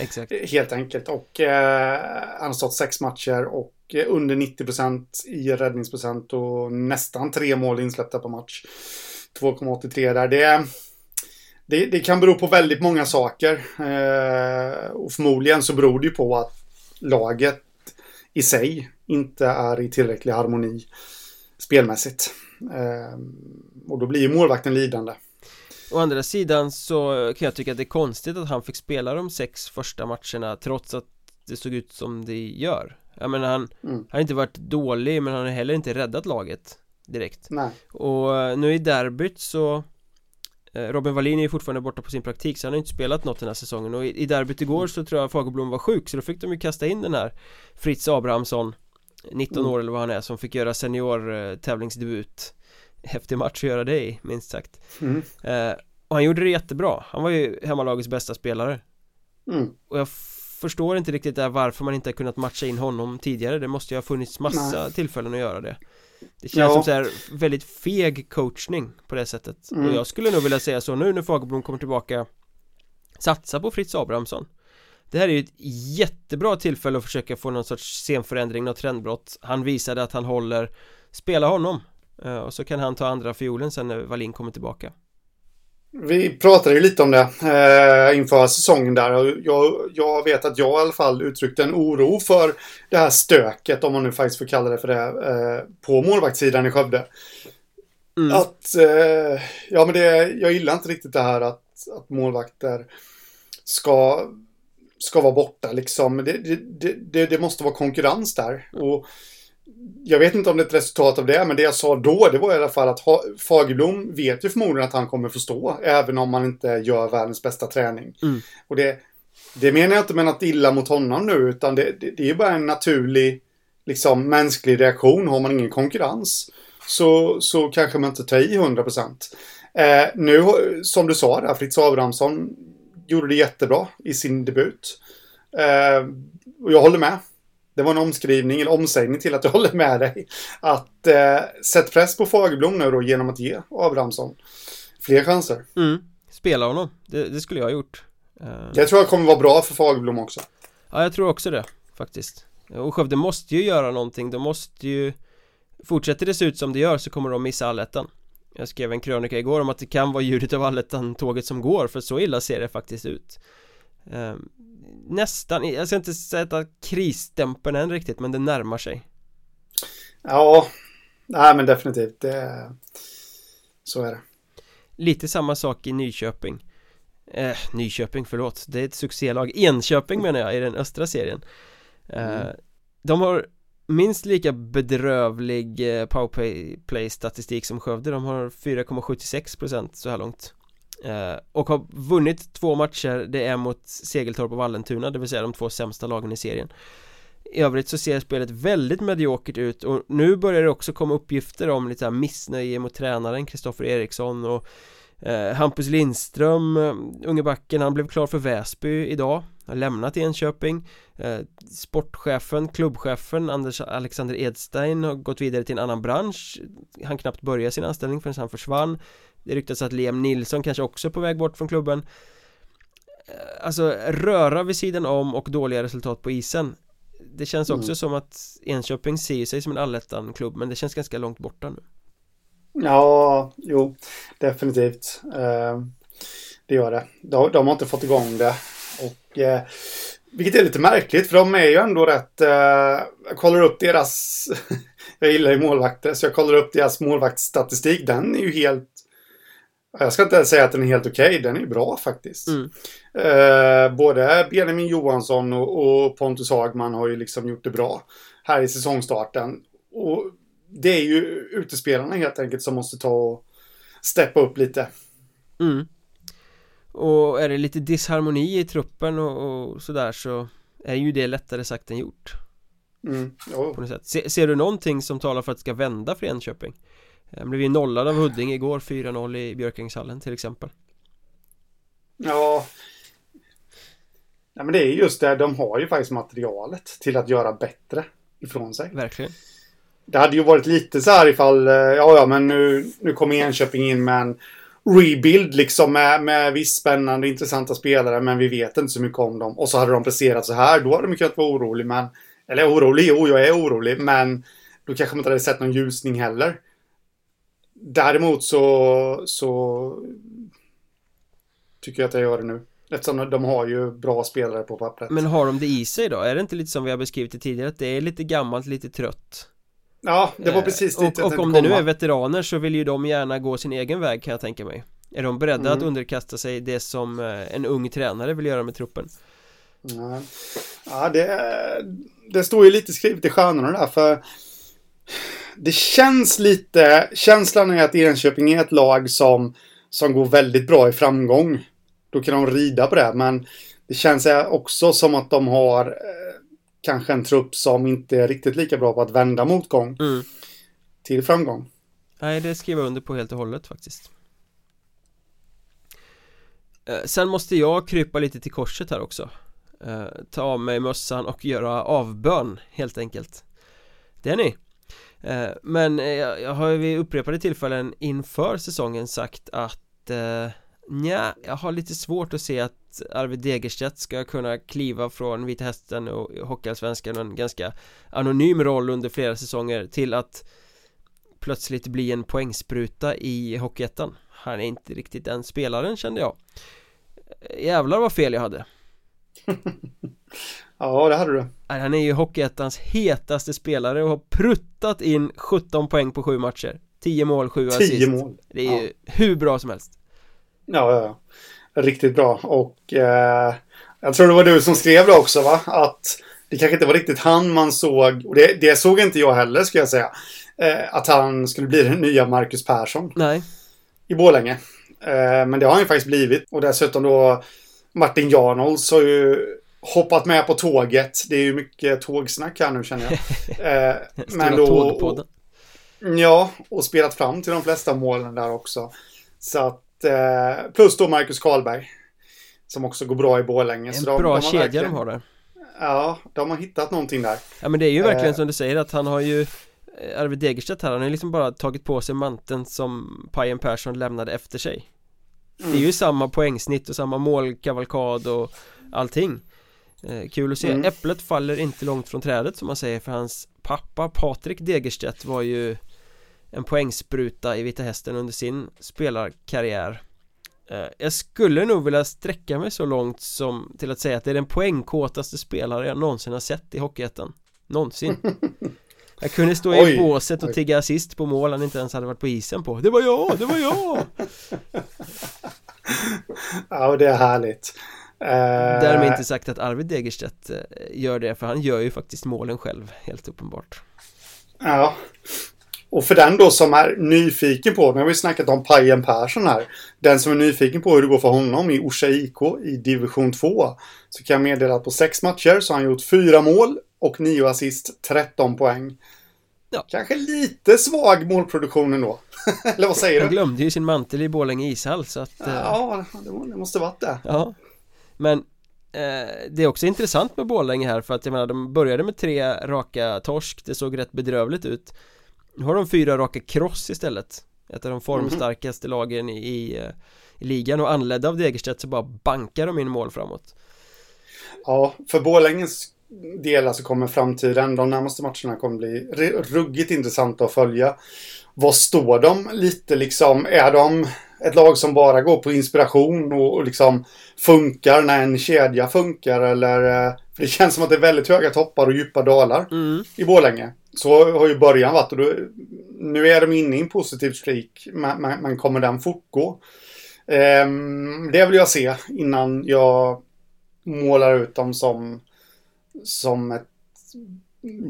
Exakt. [laughs] Helt enkelt. Och uh, han har stått sex matcher och under 90% i räddningsprocent och nästan tre mål insläppta på match. 2,83 där. Det, det, det, kan bero på väldigt många saker. och förmodligen så beror det ju på att laget i sig inte är i tillräcklig harmoni spelmässigt. och då blir ju målvakten lidande. Å andra sidan så kan jag tycka att det är konstigt att han fick spela de sex första matcherna trots att det såg ut som det gör Jag menar han, mm. han har inte varit dålig men han har heller inte räddat laget direkt Nej. Och nu i derbyt så Robin Wallin är ju fortfarande borta på sin praktik så han har inte spelat något den här säsongen och i, derbyt igår så tror jag Fagerblom var sjuk så då fick de ju kasta in den här Fritz Abrahamsson 19 mm. år eller vad han är som fick göra senior eh, tävlingsdebut häftig match att göra det i, minst sagt mm. eh, Och han gjorde det jättebra, han var ju hemmalagets bästa spelare mm. Och jag förstår inte riktigt där varför man inte har kunnat matcha in honom tidigare Det måste ju ha funnits massa Nej. tillfällen att göra det Det känns ja. som så här väldigt feg coachning på det sättet. Mm. Och jag skulle nog vilja säga så nu när Fagerblom kommer tillbaka. Satsa på Fritz Abrahamsson. Det här är ju ett jättebra tillfälle att försöka få någon sorts scenförändring, något trendbrott. Han visade att han håller. Spela honom. Eh, och så kan han ta andra fiolen sen när Wallin kommer tillbaka Vi pratade ju lite om det eh, inför säsongen där och jag, jag, vet att jag i alla fall uttryckte en oro för det här stöket, om man nu faktiskt får kalla det för det, eh, på målvaktssidan i Skövde. Mm. Att, eh, ja men det, jag gillar inte riktigt det här att, att målvakter ska, ska vara borta liksom. Det, det, det, det måste vara konkurrens där. Och jag vet inte om det är ett resultat av det, men det jag sa då, det var i alla fall att Fagerblom vet ju förmodligen att han kommer förstå, även om man inte gör världens bästa träning. Mm. Och det, det menar jag inte med något illa mot honom nu, utan det, det, det är bara en naturlig, liksom, mänsklig reaktion. Har man ingen konkurrens så, så kanske man inte tar i 100%. Eh, nu, som du sa där, Fritz Abrahamsson gjorde det jättebra i sin debut. Eh, och jag håller med det var en omskrivning, eller omsägning till att jag [laughs] håller med dig. Att eh, sätt press på Fagerblom nu då genom att ge Abrahamsson fler chanser. Mm. Spela honom, det, det skulle jag ha gjort. Uh... Jag tror att det kommer vara bra för Fagerblom också. Ja, jag tror också det faktiskt. Och Skövde måste ju göra någonting, de måste ju Fortsätter det se ut som det gör så kommer de missa allettan Jag skrev en krönika igår om att det kan vara ljudet av allettan-tåget som går för så illa ser det faktiskt ut um, nästan, jag ska inte sätta krisstämpeln än riktigt men det närmar sig. Ja, nej men definitivt det Så är det. Lite samma sak i Nyköping. Eh, Nyköping, förlåt, det är ett succélag. Enköping menar jag i den östra serien. Eh, mm. De har minst lika bedrövlig eh, powerplay statistik som Skövde. De har 4,76% så här långt Eh, och har vunnit två matcher, det är mot Segeltorp och Vallentuna, det vill säga de två sämsta lagen i serien. I övrigt så ser spelet väldigt mediokert ut och nu börjar det också komma uppgifter om lite missnöje mot tränaren Kristoffer Eriksson och eh, Hampus Lindström, eh, unge backen, han blev klar för Väsby idag. Har lämnat Enköping. Eh, Sportchefen, klubbchefen Anders Alexander Edstein har gått vidare till en annan bransch. Han knappt började sin anställning förrän han försvann. Det ryktas att Liam Nilsson kanske också är på väg bort från klubben eh, Alltså röra vid sidan om och dåliga resultat på isen Det känns också mm. som att Enköping ser sig som en allettan-klubb men det känns ganska långt borta nu Ja, jo, definitivt. Eh, det gör det. De, de, har inte fått igång det. Och, eh, vilket är lite märkligt för de är ju ändå rätt... Eh, jag kollar upp deras... [laughs] jag gillar ju målvakter så jag kollar upp deras målvaktsstatistik. Den är ju helt... Jag ska inte säga att den är helt okej. Okay. Den är bra faktiskt. Mm. Eh, både Benjamin Johansson och, och Pontus Hagman har ju liksom gjort det bra här i säsongstarten. Och det är ju utespelarna helt enkelt som måste ta och steppa upp lite. Mm. Och är det lite disharmoni i truppen och, och sådär så är ju det lättare sagt än gjort. Mm, på något sätt. Se, ser du någonting som talar för att det ska vända för Enköping? De blev ju nollade av Huddinge igår, 4-0 i Björkängshallen till exempel. Ja. Nej men det är just det, de har ju faktiskt materialet till att göra bättre ifrån sig. Verkligen. Det hade ju varit lite så här ifall, eh, ja ja men nu, nu kommer Enköping in med en rebuild liksom med, med viss spännande intressanta spelare men vi vet inte så mycket om dem. Och så hade de presterat så här, då hade man kunnat vara orolig men... Eller orolig, jo jag är orolig men då kanske man inte hade sett någon ljusning heller. Däremot så, så tycker jag att jag gör det nu. Eftersom de har ju bra spelare på pappret. Men har de det i sig då? Är det inte lite som vi har beskrivit det tidigare? Att det är lite gammalt, lite trött? Ja, det var eh, precis dit Och, och om det nu är veteraner så vill ju de gärna gå sin egen väg kan jag tänka mig Är de beredda mm. att underkasta sig det som eh, en ung tränare vill göra med truppen? Ja, ja det, det står ju lite skrivet i stjärnorna där för Det känns lite, känslan är att Enköping är ett lag som Som går väldigt bra i framgång Då kan de rida på det men Det känns också som att de har eh, kanske en trupp som inte är riktigt lika bra på att vända motgång mm. till framgång. Nej, det skriver jag under på helt och hållet faktiskt. Eh, sen måste jag krypa lite till korset här också eh, Ta av mig mössan och göra avbön helt enkelt Det är ni Eh, men eh, jag har ju vid upprepade tillfällen inför säsongen sagt att eh, Nja, jag har lite svårt att se att Arvid Degerstedt ska kunna kliva från Vita Hästen och Hockeyallsvenskan och en ganska anonym roll under flera säsonger till att plötsligt bli en poängspruta i Hockeyettan. Han är inte riktigt den spelaren kände jag. Jävlar vad fel jag hade. [laughs] Ja, det hade du Han är ju Hockeyettans hetaste spelare och har pruttat in 17 poäng på sju matcher 10 mål, 7 assist 10 mål Det är ju ja. hur bra som helst Ja, ja, riktigt bra. Och eh, jag tror det var du som skrev det också, va? Att det kanske inte var riktigt han man såg, och det, det såg inte jag heller, ska jag säga. Eh, att han skulle bli den nya Marcus Persson. Nej. I Borlänge. Eh, men det har han ju faktiskt blivit. Och dessutom då Martin Jarnholz har ju hoppat med på tåget. Det är ju mycket tågsnack här nu känner jag. [laughs] Eh, men då... Ja, och spelat fram till de flesta målen där också. Så att Eh, plus då Marcus Karlberg. Som också går bra i Borlänge. En så bra de kedja verkligen, de har där. Ja, de har hittat någonting där. Ja men det är ju verkligen eh. som du säger att han har ju eh, Arvid Degerstedt här, han har ju liksom bara tagit på sig manteln som Pajen Persson lämnade efter sig mm. Det är ju mm. samma poängsnitt och samma målkavalkad och allting eh, Kul att se, mm. äpplet faller inte långt från trädet som man säger för hans pappa Patrik Degerstedt var ju en poängspruta i Vita Hästen under sin spelarkarriär. Eh, Jag skulle nog vilja sträcka mig så långt som till att säga att det är den poängkåtaste spelare jag någonsin har sett i Hockeyettan. Någonsin. [laughs] Jag kunde stå oj, i båset och tigga assist på mål han inte ens hade varit på isen på. Det var jag, det var jag! [laughs] ja, det är härligt Därmed inte sagt att Arvid Degerstedt eh, gör det för han gör ju faktiskt målen själv, helt uppenbart Ja och för den då som är nyfiken på, nu har vi snackat om Pajen Persson här. Den som är nyfiken på hur det går för honom i Orsa IK i division 2. Så kan jag meddela att på sex matcher så har han gjort fyra mål och nio assist, 13 poäng. Ja. Kanske lite svag målproduktion ändå. [laughs] Eller vad säger du? Han glömde ju sin mantel i Borlänge ishall så att... Ja, det måste varit det. Ja. Men Eh, det är också intressant med Borlänge här för att jag menar de började med tre raka torsk Det såg rätt bedrövligt ut Nu har de fyra raka kross istället Ett av de formstarkaste mm. lagen i, i, eh, i ligan och anledda av Degerstedt så bara bankar de in mål framåt Ja, för Borlänges del alltså kommer framtiden, de närmaste matcherna kommer bli ruggigt intressanta att följa. Vad står de lite liksom? Är de ett lag som bara går på inspiration och, och liksom funkar när en kedja funkar eller? Eh, för det känns som att det är väldigt höga toppar och djupa dalar mm. i Borlänge. Så har ju början varit och då, nu är de inne i en positiv streak. Men, men, men kommer den fortgå? Um, det vill jag se innan jag målar ut dem som, som ett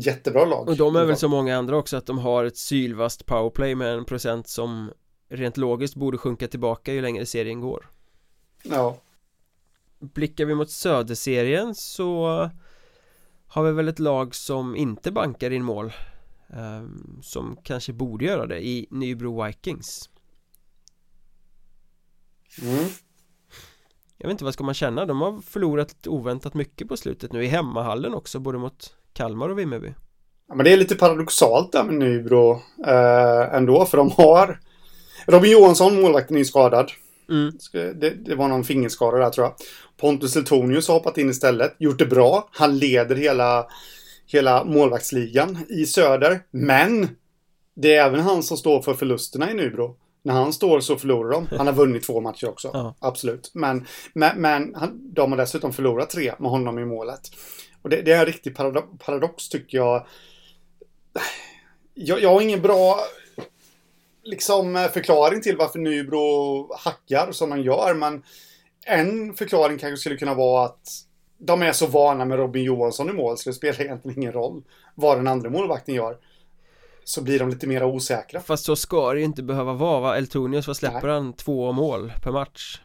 jättebra lag. Och de är väl så många andra också att de har ett sylvast powerplay med en procent som rent logiskt borde sjunka tillbaka ju längre serien går. Ja. Blickar vi mot Söderserien så har vi väl ett lag som inte bankar in mål um, som kanske borde göra det i Nybro Vikings. Mm. Jag vet inte vad ska man känna, de har förlorat oväntat mycket på slutet nu i hemmahallen också både mot Kalmar och Vimmerby. Ja, men det är lite paradoxalt där med Nybro eh, ändå för de har Robin Johansson, målvakten, är skadad. Mm. Det, det, var någon fingerskada där tror jag. Pontus Eltonius har hoppat in istället. Gjort det bra. Han leder hela, hela målvaktsligan i söder. Men det är även han som står för förlusterna i Nybro. När han står så förlorar de. Han har vunnit två matcher också. Ja. Absolut. Men, men, men han, de har dessutom förlorat tre med honom i målet. Och det, det är en riktig paradox tycker jag. jag. Jag har ingen bra liksom eh, förklaring till varför Nybro hackar som de gör. Men en förklaring kanske skulle kunna vara att de är så vana med Robin Johansson i mål så det spelar egentligen ingen roll vad den andra målvakten gör. Så blir de lite mer osäkra. Fast så ska det ju inte behöva vara va? Eltonius, vad släpper Nej. han? Två mål per match?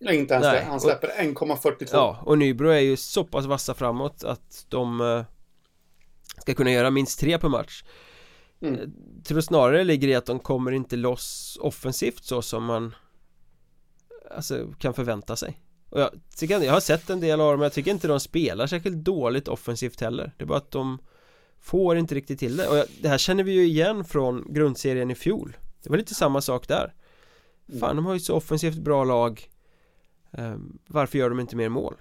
Nej, inte ens Nej. det. Han släpper 1,42. Ja, och Nybro är ju så pass vassa framåt att de eh, ska kunna göra minst tre per match. Mm. Jag tror snarare det ligger i att de kommer inte loss offensivt så som man Alltså kan förvänta sig. Och jag, tycker, jag har sett en del av dem, jag tycker inte de spelar särskilt dåligt offensivt heller. Det är bara att de Får inte riktigt till det. Och jag, det här känner vi ju igen från grundserien i fjol. Det var lite samma sak där. Fan, de har ju så offensivt bra lag. Um, Varför gör de inte mer mål?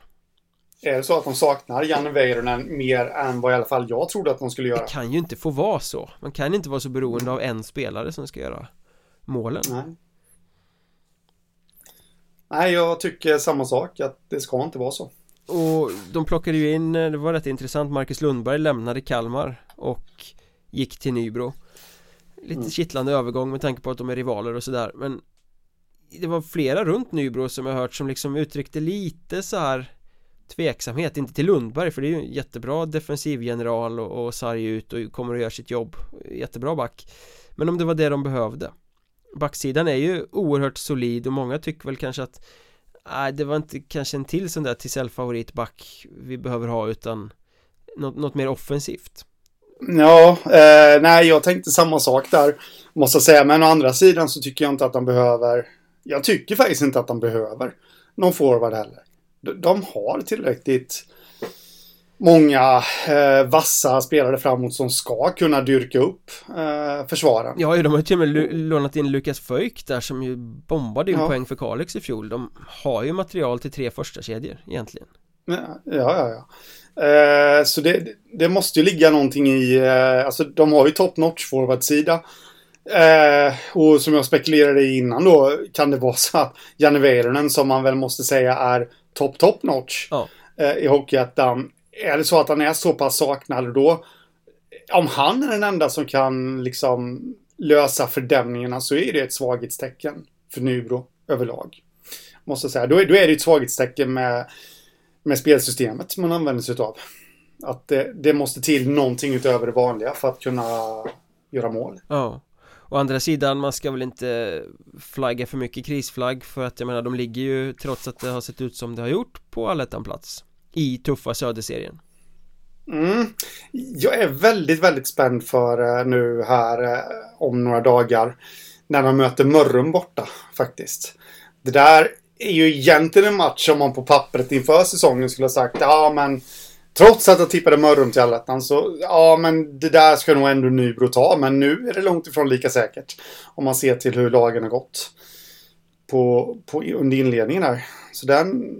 Är det så att de saknar Janne Väyrynen mer än vad i alla fall jag trodde att de skulle göra? Det kan ju inte få vara så. Man kan inte vara så beroende av en spelare som ska göra målen. Nej. Nej, jag tycker samma sak att det ska inte vara så. Och de plockade ju in, det var rätt intressant, Marcus Lundberg lämnade Kalmar och gick till Nybro. Lite mm. kittlande övergång med tanke på att de är rivaler och sådär men Det var flera runt Nybro som jag hört som liksom uttryckte lite så här tveksamhet, inte till Lundberg för det är ju en jättebra defensivgeneral och, och sarg ut och kommer att göra sitt jobb. Jättebra back. Men om det var det de behövde. Backsidan är ju oerhört solid och många tycker väl kanske att Nej, det var inte kanske en till sån där Tisell favoritback vi behöver ha utan något, något mer offensivt. Ja, eh, nej jag tänkte samma sak där Måste jag säga, men å andra sidan så tycker jag inte att de behöver Jag tycker faktiskt inte att de behöver Någon forward heller de har tillräckligt många eh, vassa spelare framåt som ska kunna dyrka upp eh, försvaren. Ja, de har ju till och med lånat in Lukas Föjk där som ju bombade in ja. poäng för Kalix i fjol. De har ju material till tre första kedjor egentligen. Ja, ja, ja. Eh, så det, det, måste ju ligga någonting i, eh, alltså de har ju top notch forwardsida. Eh, och som jag spekulerade i innan då kan det vara så att Janne Väyrynen som man väl måste säga är top, top notch ja. eh, i Hockeyettan. Är det så att han är så pass saknad då, om han är den enda som kan liksom lösa fördämningarna så är det ett svaghetstecken för Nybro överlag. Måste säga. Då är, då är det ett svaghetstecken med, med spelsystemet man använder sig av. Att det, det måste till någonting utöver det vanliga för att kunna göra mål. Ja. Å andra sidan, man ska väl inte flagga för mycket krisflagg för att jag menar de ligger ju trots att det har sett ut som det har gjort på allettan-plats i tuffa söderserien. Mm. Jag är väldigt, väldigt spänd för eh, nu här eh, om några dagar när man möter Mörrum borta faktiskt. Det där är ju egentligen en match som man på pappret inför säsongen skulle ha sagt, ja men Trots att jag tippade Mörrum till allettan så, ja men det där ska nog ändå Nybro ta. Men nu är det långt ifrån lika säkert. Om man ser till hur lagen har gått. På, på, under inledningen här. Så den,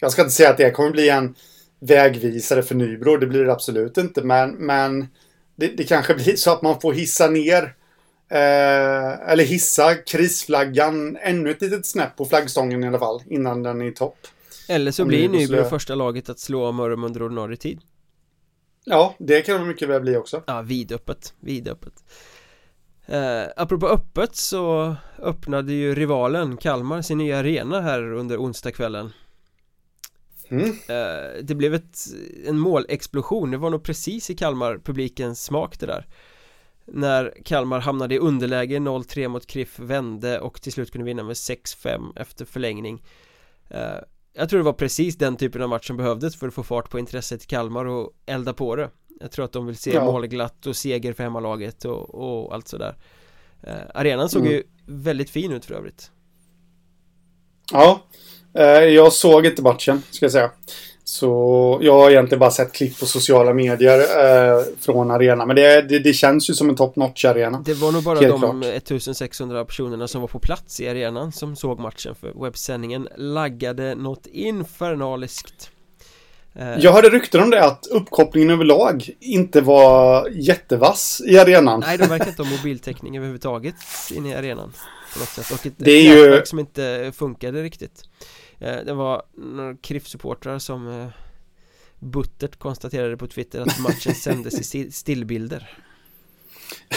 jag ska inte säga att det kommer bli en vägvisare för Nybro. Det blir det absolut inte. Men, men det, det kanske blir så att man får hissa ner eh, eller hissa krisflaggan ännu ett litet snäpp på flaggstången i alla fall innan den är i topp. Eller så blir Nybro första laget att slå Mörrum under ordinarie tid. Ja, det kan det mycket väl bli också. Ja, vidöppet, vidöppet. Eh, Apropå öppet så öppnade ju rivalen Kalmar sin nya arena här under onsdagskvällen. Mm. eh, Det blev ett, en målexplosion, det var nog precis i Kalmar-publikens smak det där. När Kalmar hamnade i underläge 0-3 mot Kriff vände och till slut kunde vinna med 6-5 efter förlängning. Eh, jag tror det var precis den typen av match som behövdes för att få fart på intresset i Kalmar och elda på det. Jag tror att de vill se ja. målglatt och seger för hemmalaget och, och allt sådär. Eh, Arenan såg mm. ju väldigt fin ut för övrigt. Ja. Eh, Jag såg inte matchen, ska jag säga så jag har egentligen bara sett klipp på sociala medier eh, från arenan. Men det, det, det, känns ju som en top notch arena. Det var nog bara de klart. 1600 personerna som var på plats i arenan som såg matchen. För webbsändningen laggade något infernaliskt. Eh. Jag hörde rykten om det att uppkopplingen överlag inte var jättevass i arenan. Nej, de verkar inte ha mobiltäckning överhuvudtaget inne i arenan. På något sätt. Och ett det är ju... som inte funkade riktigt. Eh, det var några KRIF-supportrar som eh, buttert konstaterade på Twitter att matchen [laughs] sändes i stillbilder.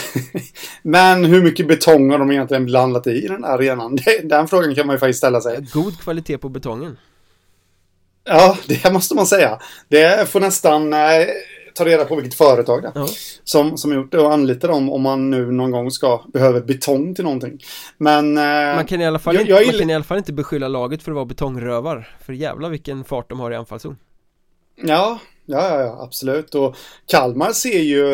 [laughs] Men hur mycket betong har de egentligen blandat i den här arenan? Den frågan kan man ju faktiskt ställa sig. God kvalitet på betongen. Ja, det måste man säga. Det får nästan eh, ta reda på vilket företag det ja. som, som gjort det och anlita dem om man nu någon gång ska behöva betong till någonting. Men... Eh, man, kan i alla fall jag, inte, jag man kan i alla fall inte beskylla laget för att vara betongrövar. För jävla vilken fart de har i anfallszon. Ja, ja, ja, absolut. Och Kalmar ser ju,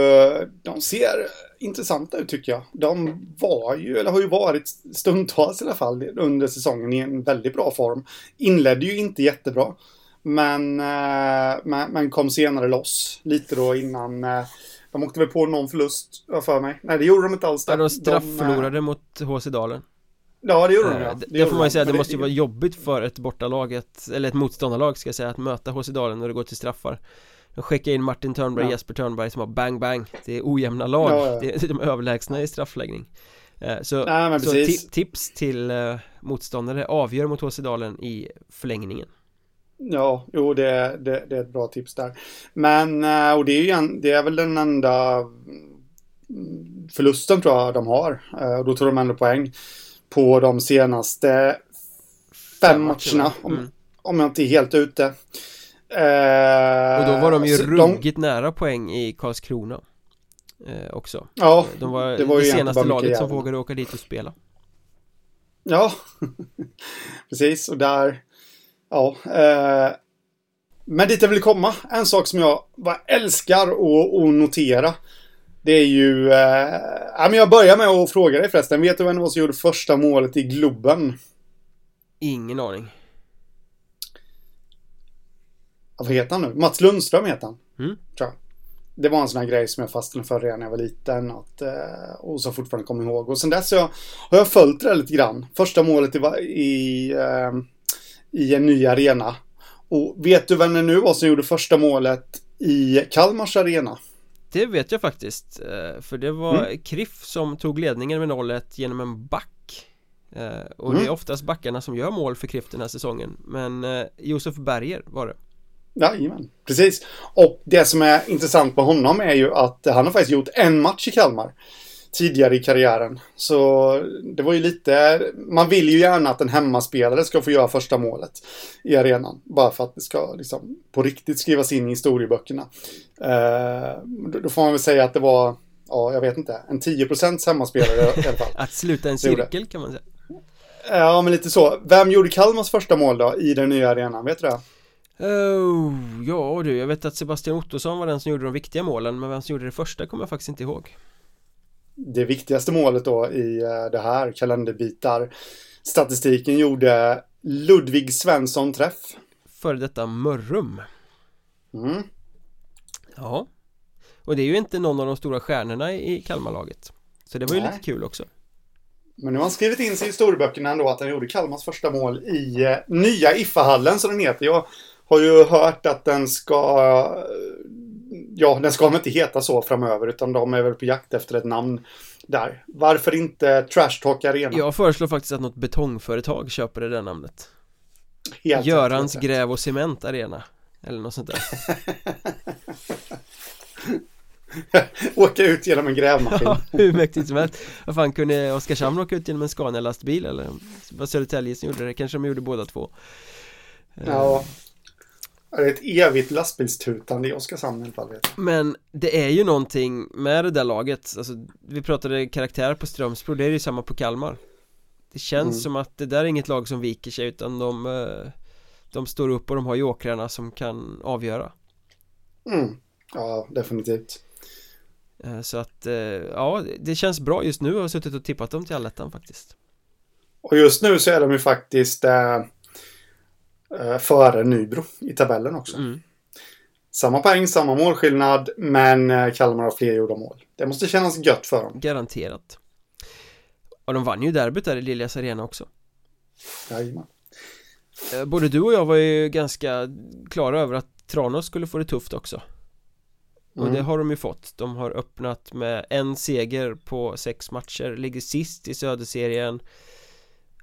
de ser intressanta ut tycker jag. De var ju, eller har ju varit stundtals i alla fall under säsongen i en väldigt bra form. Inledde ju inte jättebra. Men, eh, men, men, kom senare loss. Lite då innan. Eh, de åkte väl på någon förlust, för mig. Nej, det gjorde de inte alls. Ja, de straffförlorade mot HC Dalen. Ja, det gjorde de ja. Det, det får man ju säga, det, det måste ju vara jobbigt för ett bortalag, ett, eller ett motståndarlag ska jag säga, att möta HC Dalen när det går till straffar. De skickar in Martin Törnberg, ja. Jesper Törnberg som har bang bang Det är ojämna lag, ja, det är de överlägsna i straffläggning Så, Nej, så tips till motståndare, avgör mot HC Dalen i förlängningen Ja, jo det, det, det, är ett bra tips där. Men, eh, och det är ju en, det är väl den enda förlusten tror jag de har. Eh, och då tog de ändå poäng på de senaste fem matcherna. Om, mm. om jag inte är helt ute. Eh, och då var de ju ruggigt de... nära poäng i Karlskrona. Eh, också. Ja, de var det, var det senaste laget som vågade åka dit och spela. Ja, [laughs] precis. Och där Ja. Eh, men dit jag vill komma, en sak som jag bara älskar att, notera. Det är ju... Eh, ja, men jag börjar med att fråga dig förresten. Vet du vem det var som gjorde första målet i Globen? Ingen aning. Ja, vad heter han nu? Mats Lundström heter han. Mm. Tror jag. Det var en sån här grej som jag fastnade för redan när jag var liten. Att, eh, och så fortfarande kommer ihåg. Och sen dess har jag, har jag följt det lite grann. Första målet i, i eh, i en ny arena. Och vet du vem det nu var som gjorde första målet i Kalmars arena? Det vet jag faktiskt, eh, för det var mm. Kriff som tog ledningen med 0 genom en back eh, Och mm. det är oftast backarna som gör mål för Kriff den här säsongen Men eh, Josef Berger var det Jajamän, precis Och det som är intressant med honom är ju att han har faktiskt gjort en match i Kalmar tidigare i karriären. Så det var ju lite, man vill ju gärna att en hemmaspelare ska få göra första målet i arenan. Bara för att det ska liksom på riktigt skrivas in i historieböckerna. Eh, då får man väl säga att det var, ja jag vet inte, en 10% hemmaspelare i alla fall. [laughs] att sluta en cirkel kan man säga. Ja, men lite så. Vem gjorde Kalmars första mål då i den nya arenan? Vet du det? Oh, ja du, jag vet att Sebastian Ottosson var den som gjorde de viktiga målen Men vem som gjorde det första kommer jag faktiskt inte ihåg det viktigaste målet då i eh, det här kalenderbitar statistiken gjorde Ludvig Svensson träff. Före detta Mörrum. Mm. Ja. Och det är ju inte någon av de stora stjärnorna i Kalmarlaget. Så det var ju Nej. lite kul också. Men nu har han skrivit in sig i historieböckerna ändå att han gjorde Kalmars första mål i eh, nya Iffahallen som den heter. Jag har ju hört att den ska... eh, Ja, den ska väl inte heta så framöver utan de är väl på jakt efter ett namn där. Varför inte Trash Talk Arena? Jag föreslår faktiskt att något betongföretag köper det där namnet. Helt Görans rätt. gräv och cement arena. Eller något sånt där. [laughs] Åka ut genom en grävmaskin. [laughs] Ja, hur mäktigt som helst. Vad fan kunde Oskarshamn åka ut genom en Scania-lastbil eller? Var Södertälje som gjorde det? Kanske de gjorde båda två. Eh, ja. Det är ett evigt lastbilstutande i Oskarshamn i alla fall. Vet jag. Men det är ju någonting med det där laget alltså, Vi pratade karaktär på Strömsbro, det är ju samma på Kalmar Det känns Mm. som att det där är inget lag som viker sig utan de eh, De står upp och de har jokrarna som kan avgöra Mm. Ja, definitivt. Eh, Så att, eh, ja det känns bra just nu att ha suttit och tippat dem till allettan faktiskt Och just nu så är de ju faktiskt eh, före Nybro i tabellen också. mm. Samma poäng, samma målskillnad, men eh, Kalmar har fler gjorda mål. Det måste kännas gött för dem. Garanterat Och de vann ju derbyt där i Liljas arena också Jajamän. Eh, Både du och jag var ju ganska klara över att Tranås skulle få det tufft också Och Mm. det har de ju fått De har öppnat med en seger på sex matcher Ligger sist i Söderserien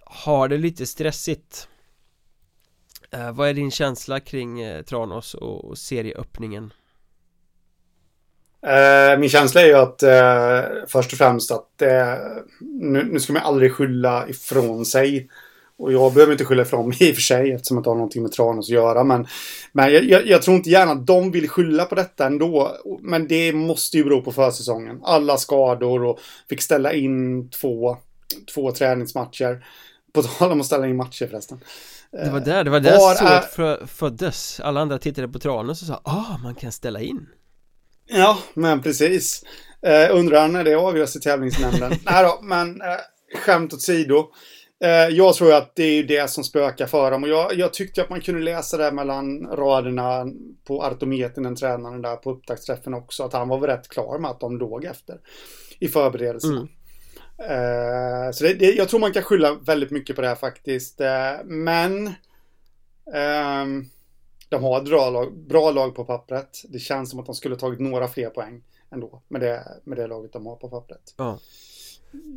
Har det lite stressigt eh, Vad är din känsla kring eh, Tranås och, och serieöppningen? Eh, min känsla är ju att eh, först och främst att eh, nu, nu ska man aldrig skylla ifrån sig. Och jag behöver inte skylla ifrån mig i och för sig eftersom jag inte har någonting med Tranås att göra. Men, men jag, jag, jag tror inte gärna att de vill skylla på detta ändå. Men det måste ju bero på försäsongen. Alla skador och fick ställa in två, två träningsmatcher. På tal om att ställa in matcher förresten. Det var där, det var där var så frö- föddes Alla andra tittade på Tranås och sa ah, man kan ställa in Ja, men precis. Eh, undrar när det avgörs i tävlingsnämnden. [laughs] Nej då, men eh, skämt åsido. Eh, jag tror att det är ju det som spökar för dem. Och jag, jag tyckte att man kunde läsa det mellan raderna på Artometen, den tränaren där på upptaktsträffen också. Att han var väl rätt klar med att de låg efter i förberedelserna. Mm. Eh, så det, det, jag tror man kan skylla väldigt mycket på det här faktiskt. Eh, men ehm, de har ett bra lag, bra lag på pappret. Det känns som att de skulle tagit några fler poäng ändå med det, med det laget de har på pappret. Ja,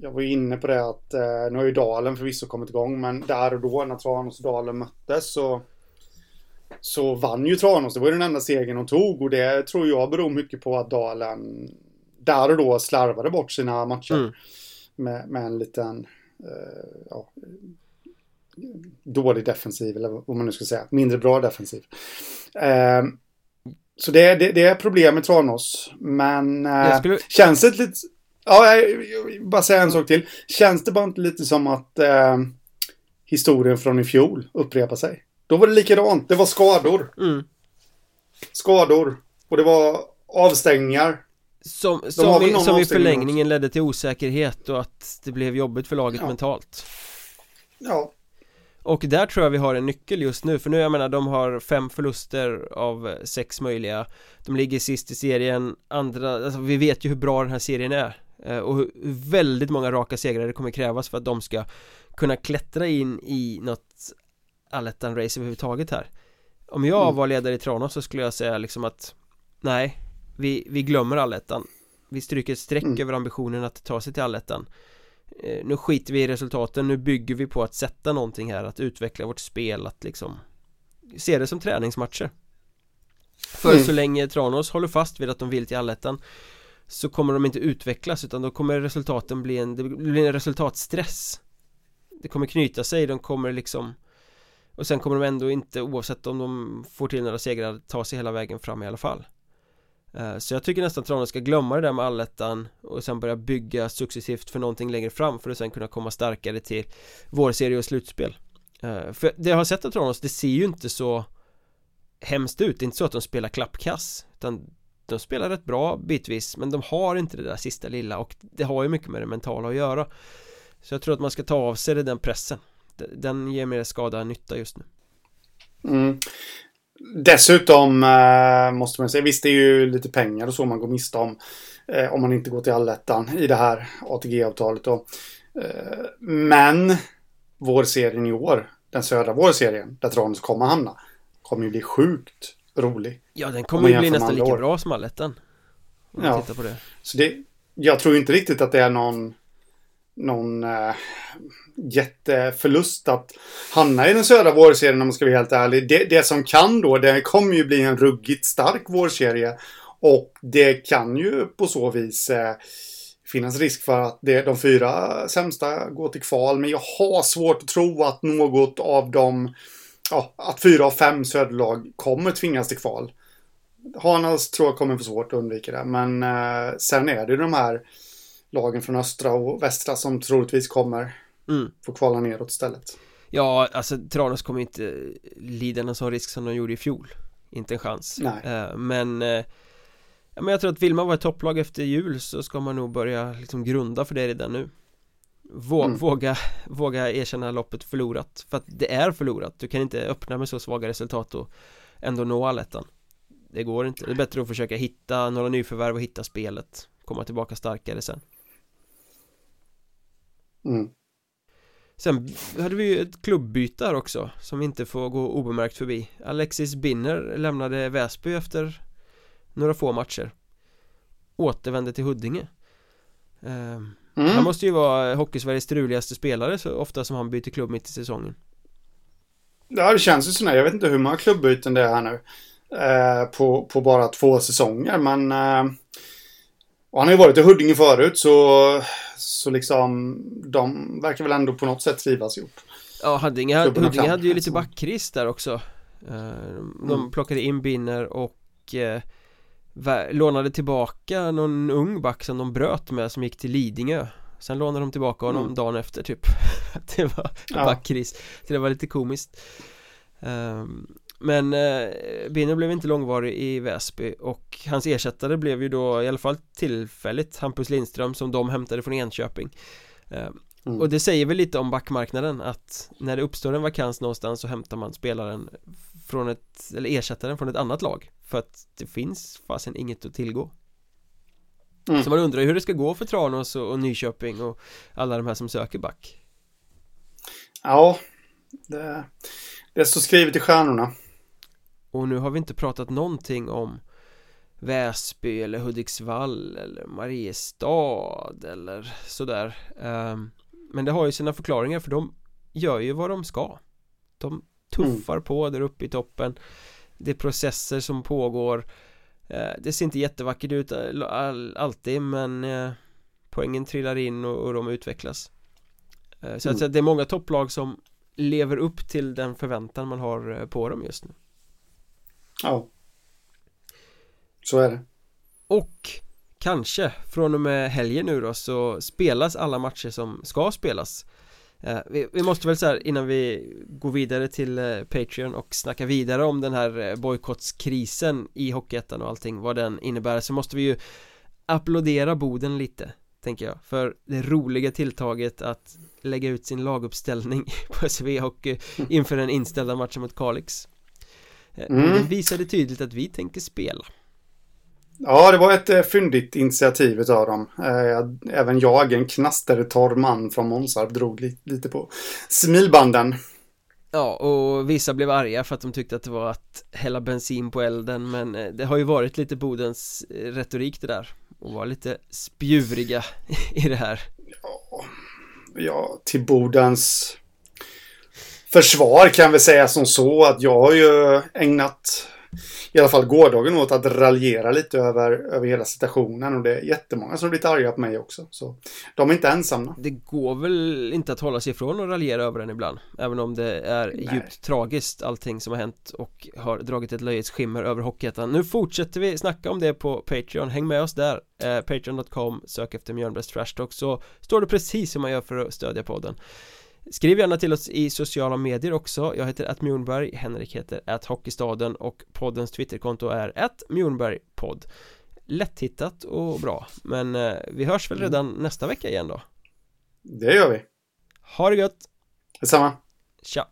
Jag var ju inne på det att eh, nu har ju Dalen förvisso kommit igång men där och då när Tranås och Dalen möttes så så vann ju Tranås. Det var ju den enda segern de tog och det tror jag beror mycket på att Dalen där och då slarvade bort sina matcher Mm. Med, med en liten eh, ja, dålig defensiv eller vad man nu ska säga. Mindre bra defensiv. Eh, så det, det, det är problem med Tranås. Men eh, skulle- känns det lite... Ja, jag, jag vill bara säga en sak till. Känns det bara inte lite som att eh, historien från i fjol upprepar sig? Då var det likadant. Det var skador. mm. Skador. Och det var avstängningar. Som, som, i, som i förlängningen ledde till osäkerhet och att det blev jobbigt för laget Ja. mentalt Ja. Och där tror jag vi har en nyckel just nu för nu jag menar de har fem förluster av eh, sex möjliga De ligger sist i serien Andra, alltså vi vet ju hur bra den här serien är eh, Och hur hur väldigt många raka segrar det kommer krävas för att de ska Kunna klättra in i något allettan-race överhuvudtaget här Om jag Mm. var ledare i Tranås så skulle jag säga liksom att Nej Vi, vi glömmer allettan. Vi stryker ett streck Mm. över ambitionen att ta sig till allettan. Eh, nu skiter vi i resultaten, nu bygger vi på att sätta någonting här, att utveckla vårt spel, att liksom se det som träningsmatcher. För Mm. så länge Tranås håller fast vid att de vill till allettan så kommer de inte utvecklas utan då kommer resultaten bli en, det blir en resultatstress. Det kommer knyta sig, de kommer liksom och sen kommer de ändå inte oavsett om de får till några segrar ta sig hela vägen fram i alla fall Eh, så jag tycker nästan att Tranås ska glömma det där med allettan och sen börja bygga successivt för någonting längre fram för att sen kunna komma starkare till vårserie och slutspel. Eh, för det jag har sett av Tranås, det ser ju inte så hemskt ut, det är inte så att de spelar klappkass utan de spelar rätt bra bitvis men de har inte det där sista lilla och det har ju mycket med det mentala att göra. Så jag tror att man ska ta av sig den pressen. Den ger mer skada än nytta just nu. Mm. Dessutom eh, måste man säga, visst det är ju lite pengar och så man går miste om eh, om man inte går till allettan i det här ATG-avtalet. Eh, men vårserien i år, den södra vårserien, där Tranås kommer hamna, kommer ju bli sjukt rolig. Ja, den kommer ju bli nästan lika år. bra som allettan. Ja, på det. så det, jag tror inte riktigt att det är någon någon eh, jätteförlust att hamna i den södra vårserien om man ska vara helt ärlig. Det, det som kan då, det kommer ju bli en ruggigt stark vårserie. Och det kan ju på så vis eh, finnas risk för att det, de fyra sämsta går till kval. Men jag har svårt att tro att något av dem, ja, att fyra av fem söderlag kommer tvingas till kval. Hanas tror jag kommer få svårt att undvika det. Men eh, sen är det ju de här lagen från östra och västra som troligtvis kommer mm. få kvala neråt istället. Ja, alltså Tranås kommer inte lida någon sån risk som de gjorde i fjol. Inte en chans. Nej. Uh, men, ja, men jag tror att vill man vara ett topplag efter jul så ska man nog börja liksom grunda för det redan nu. Vå mm. våga, våga erkänna loppet förlorat. För att det är förlorat. Du kan inte öppna med så svaga resultat och ändå nå allettan. Det går inte. Det är bättre att försöka hitta några nyförvärv och hitta spelet. Komma tillbaka starkare sen. Mm. Sen hade vi ju ett klubbyte här också Som inte får gå obemärkt förbi. Alexis Binner lämnade Väsby efter Några få matcher. Återvände till Huddinge. Ehm, mm. Han måste ju vara Hockeysveriges struligaste spelare så ofta som han byter klubb mitt i säsongen. Ja det känns ju så Jag vet inte hur många klubbyten det är här nu eh, på, på bara två säsonger men eh, och han har ju varit i Huddinge förut så, så liksom de verkar väl ändå på något sätt trivas ihop. Ja, Huddinge, Huddinge hade ju lite backkris där också. Eh, de mm. plockade in Binner och eh, lånade tillbaka någon ung back som de bröt med som gick till Lidingö. Sen lånade de tillbaka honom mm. dagen efter typ. [laughs] det var ja. backkris. Så det var lite komiskt. Um, men eh, Binner blev inte långvarig i Väsby och hans ersättare blev ju då i alla fall tillfälligt Hampus Lindström som de hämtade från Enköping eh, mm. Och det säger väl lite om backmarknaden att när det uppstår en vakans någonstans så hämtar man spelaren från ett, eller ersättaren från ett annat lag för att det finns fasen inget att tillgå mm. Så man undrar hur det ska gå för Tranås och, och Nyköping och alla de här som söker back Ja, det, det står skrivet i stjärnorna och nu har vi inte pratat någonting om Väsby eller Hudiksvall eller Mariestad eller sådär. Um, Men det har ju sina förklaringar för de gör ju vad de ska. De tuffar mm. på där uppe i toppen. Det är processer som pågår. Uh, Det ser inte jättevackert ut all, alltid men uh, Poängen trillar in och, de utvecklas. Uh, Så mm. att det är många topplag som lever upp till den förväntan man har på dem just nu Ja. Så är det. Och kanske från och med helgen nu då så spelas alla matcher som ska spelas eh, vi, vi, måste väl så här innan vi går vidare till eh, Patreon och snackar vidare om den här eh, bojkottskrisen i Hockeyettan och allting vad den innebär så måste vi ju applådera Boden lite tänker jag för det roliga tilltaget att lägga ut sin laguppställning [laughs] på SV Hockey inför den inställda matchen mot Kalix mm. Det visade tydligt att vi tänker spela. Ja, det var ett äh, fyndigt initiativ av dem. Äh, även jag, en knastertorr man från Månsarp, drog li lite på smilbanden. Ja, och vissa blev arga för att de tyckte att det var att hälla bensin på elden Men det har ju varit lite Bodens retorik det där Och vara lite spjuvriga [laughs] i det här Ja, ja till Bodens försvar kan vi säga som så att jag har ju ägnat i alla fall gårdagen åt att raljera lite över, över hela situationen och det är jättemånga som har blivit arga på mig också. Så de är inte ensamma. Det går väl inte att hålla sig ifrån att raljera över den ibland. Även om det är Nej. djupt tragiskt allting som har hänt och har dragit ett löjets skimmer över Hockeyettan. Nu fortsätter vi snacka om det på Patreon. Häng med oss där. Eh, Patreon.com, sök efter Mjölnbergs Trash Talk så står det precis hur man gör för att stödja podden. Skriv gärna till oss i sociala medier också. Jag heter att Mjornberg, Henrik heter att Hockeystaden och poddens twitterkonto är att Mjornbergpodd Lätthittat och bra Men eh, vi hörs väl mm. redan nästa vecka igen då. Det gör vi. Ha det gött! Detsamma. Tja!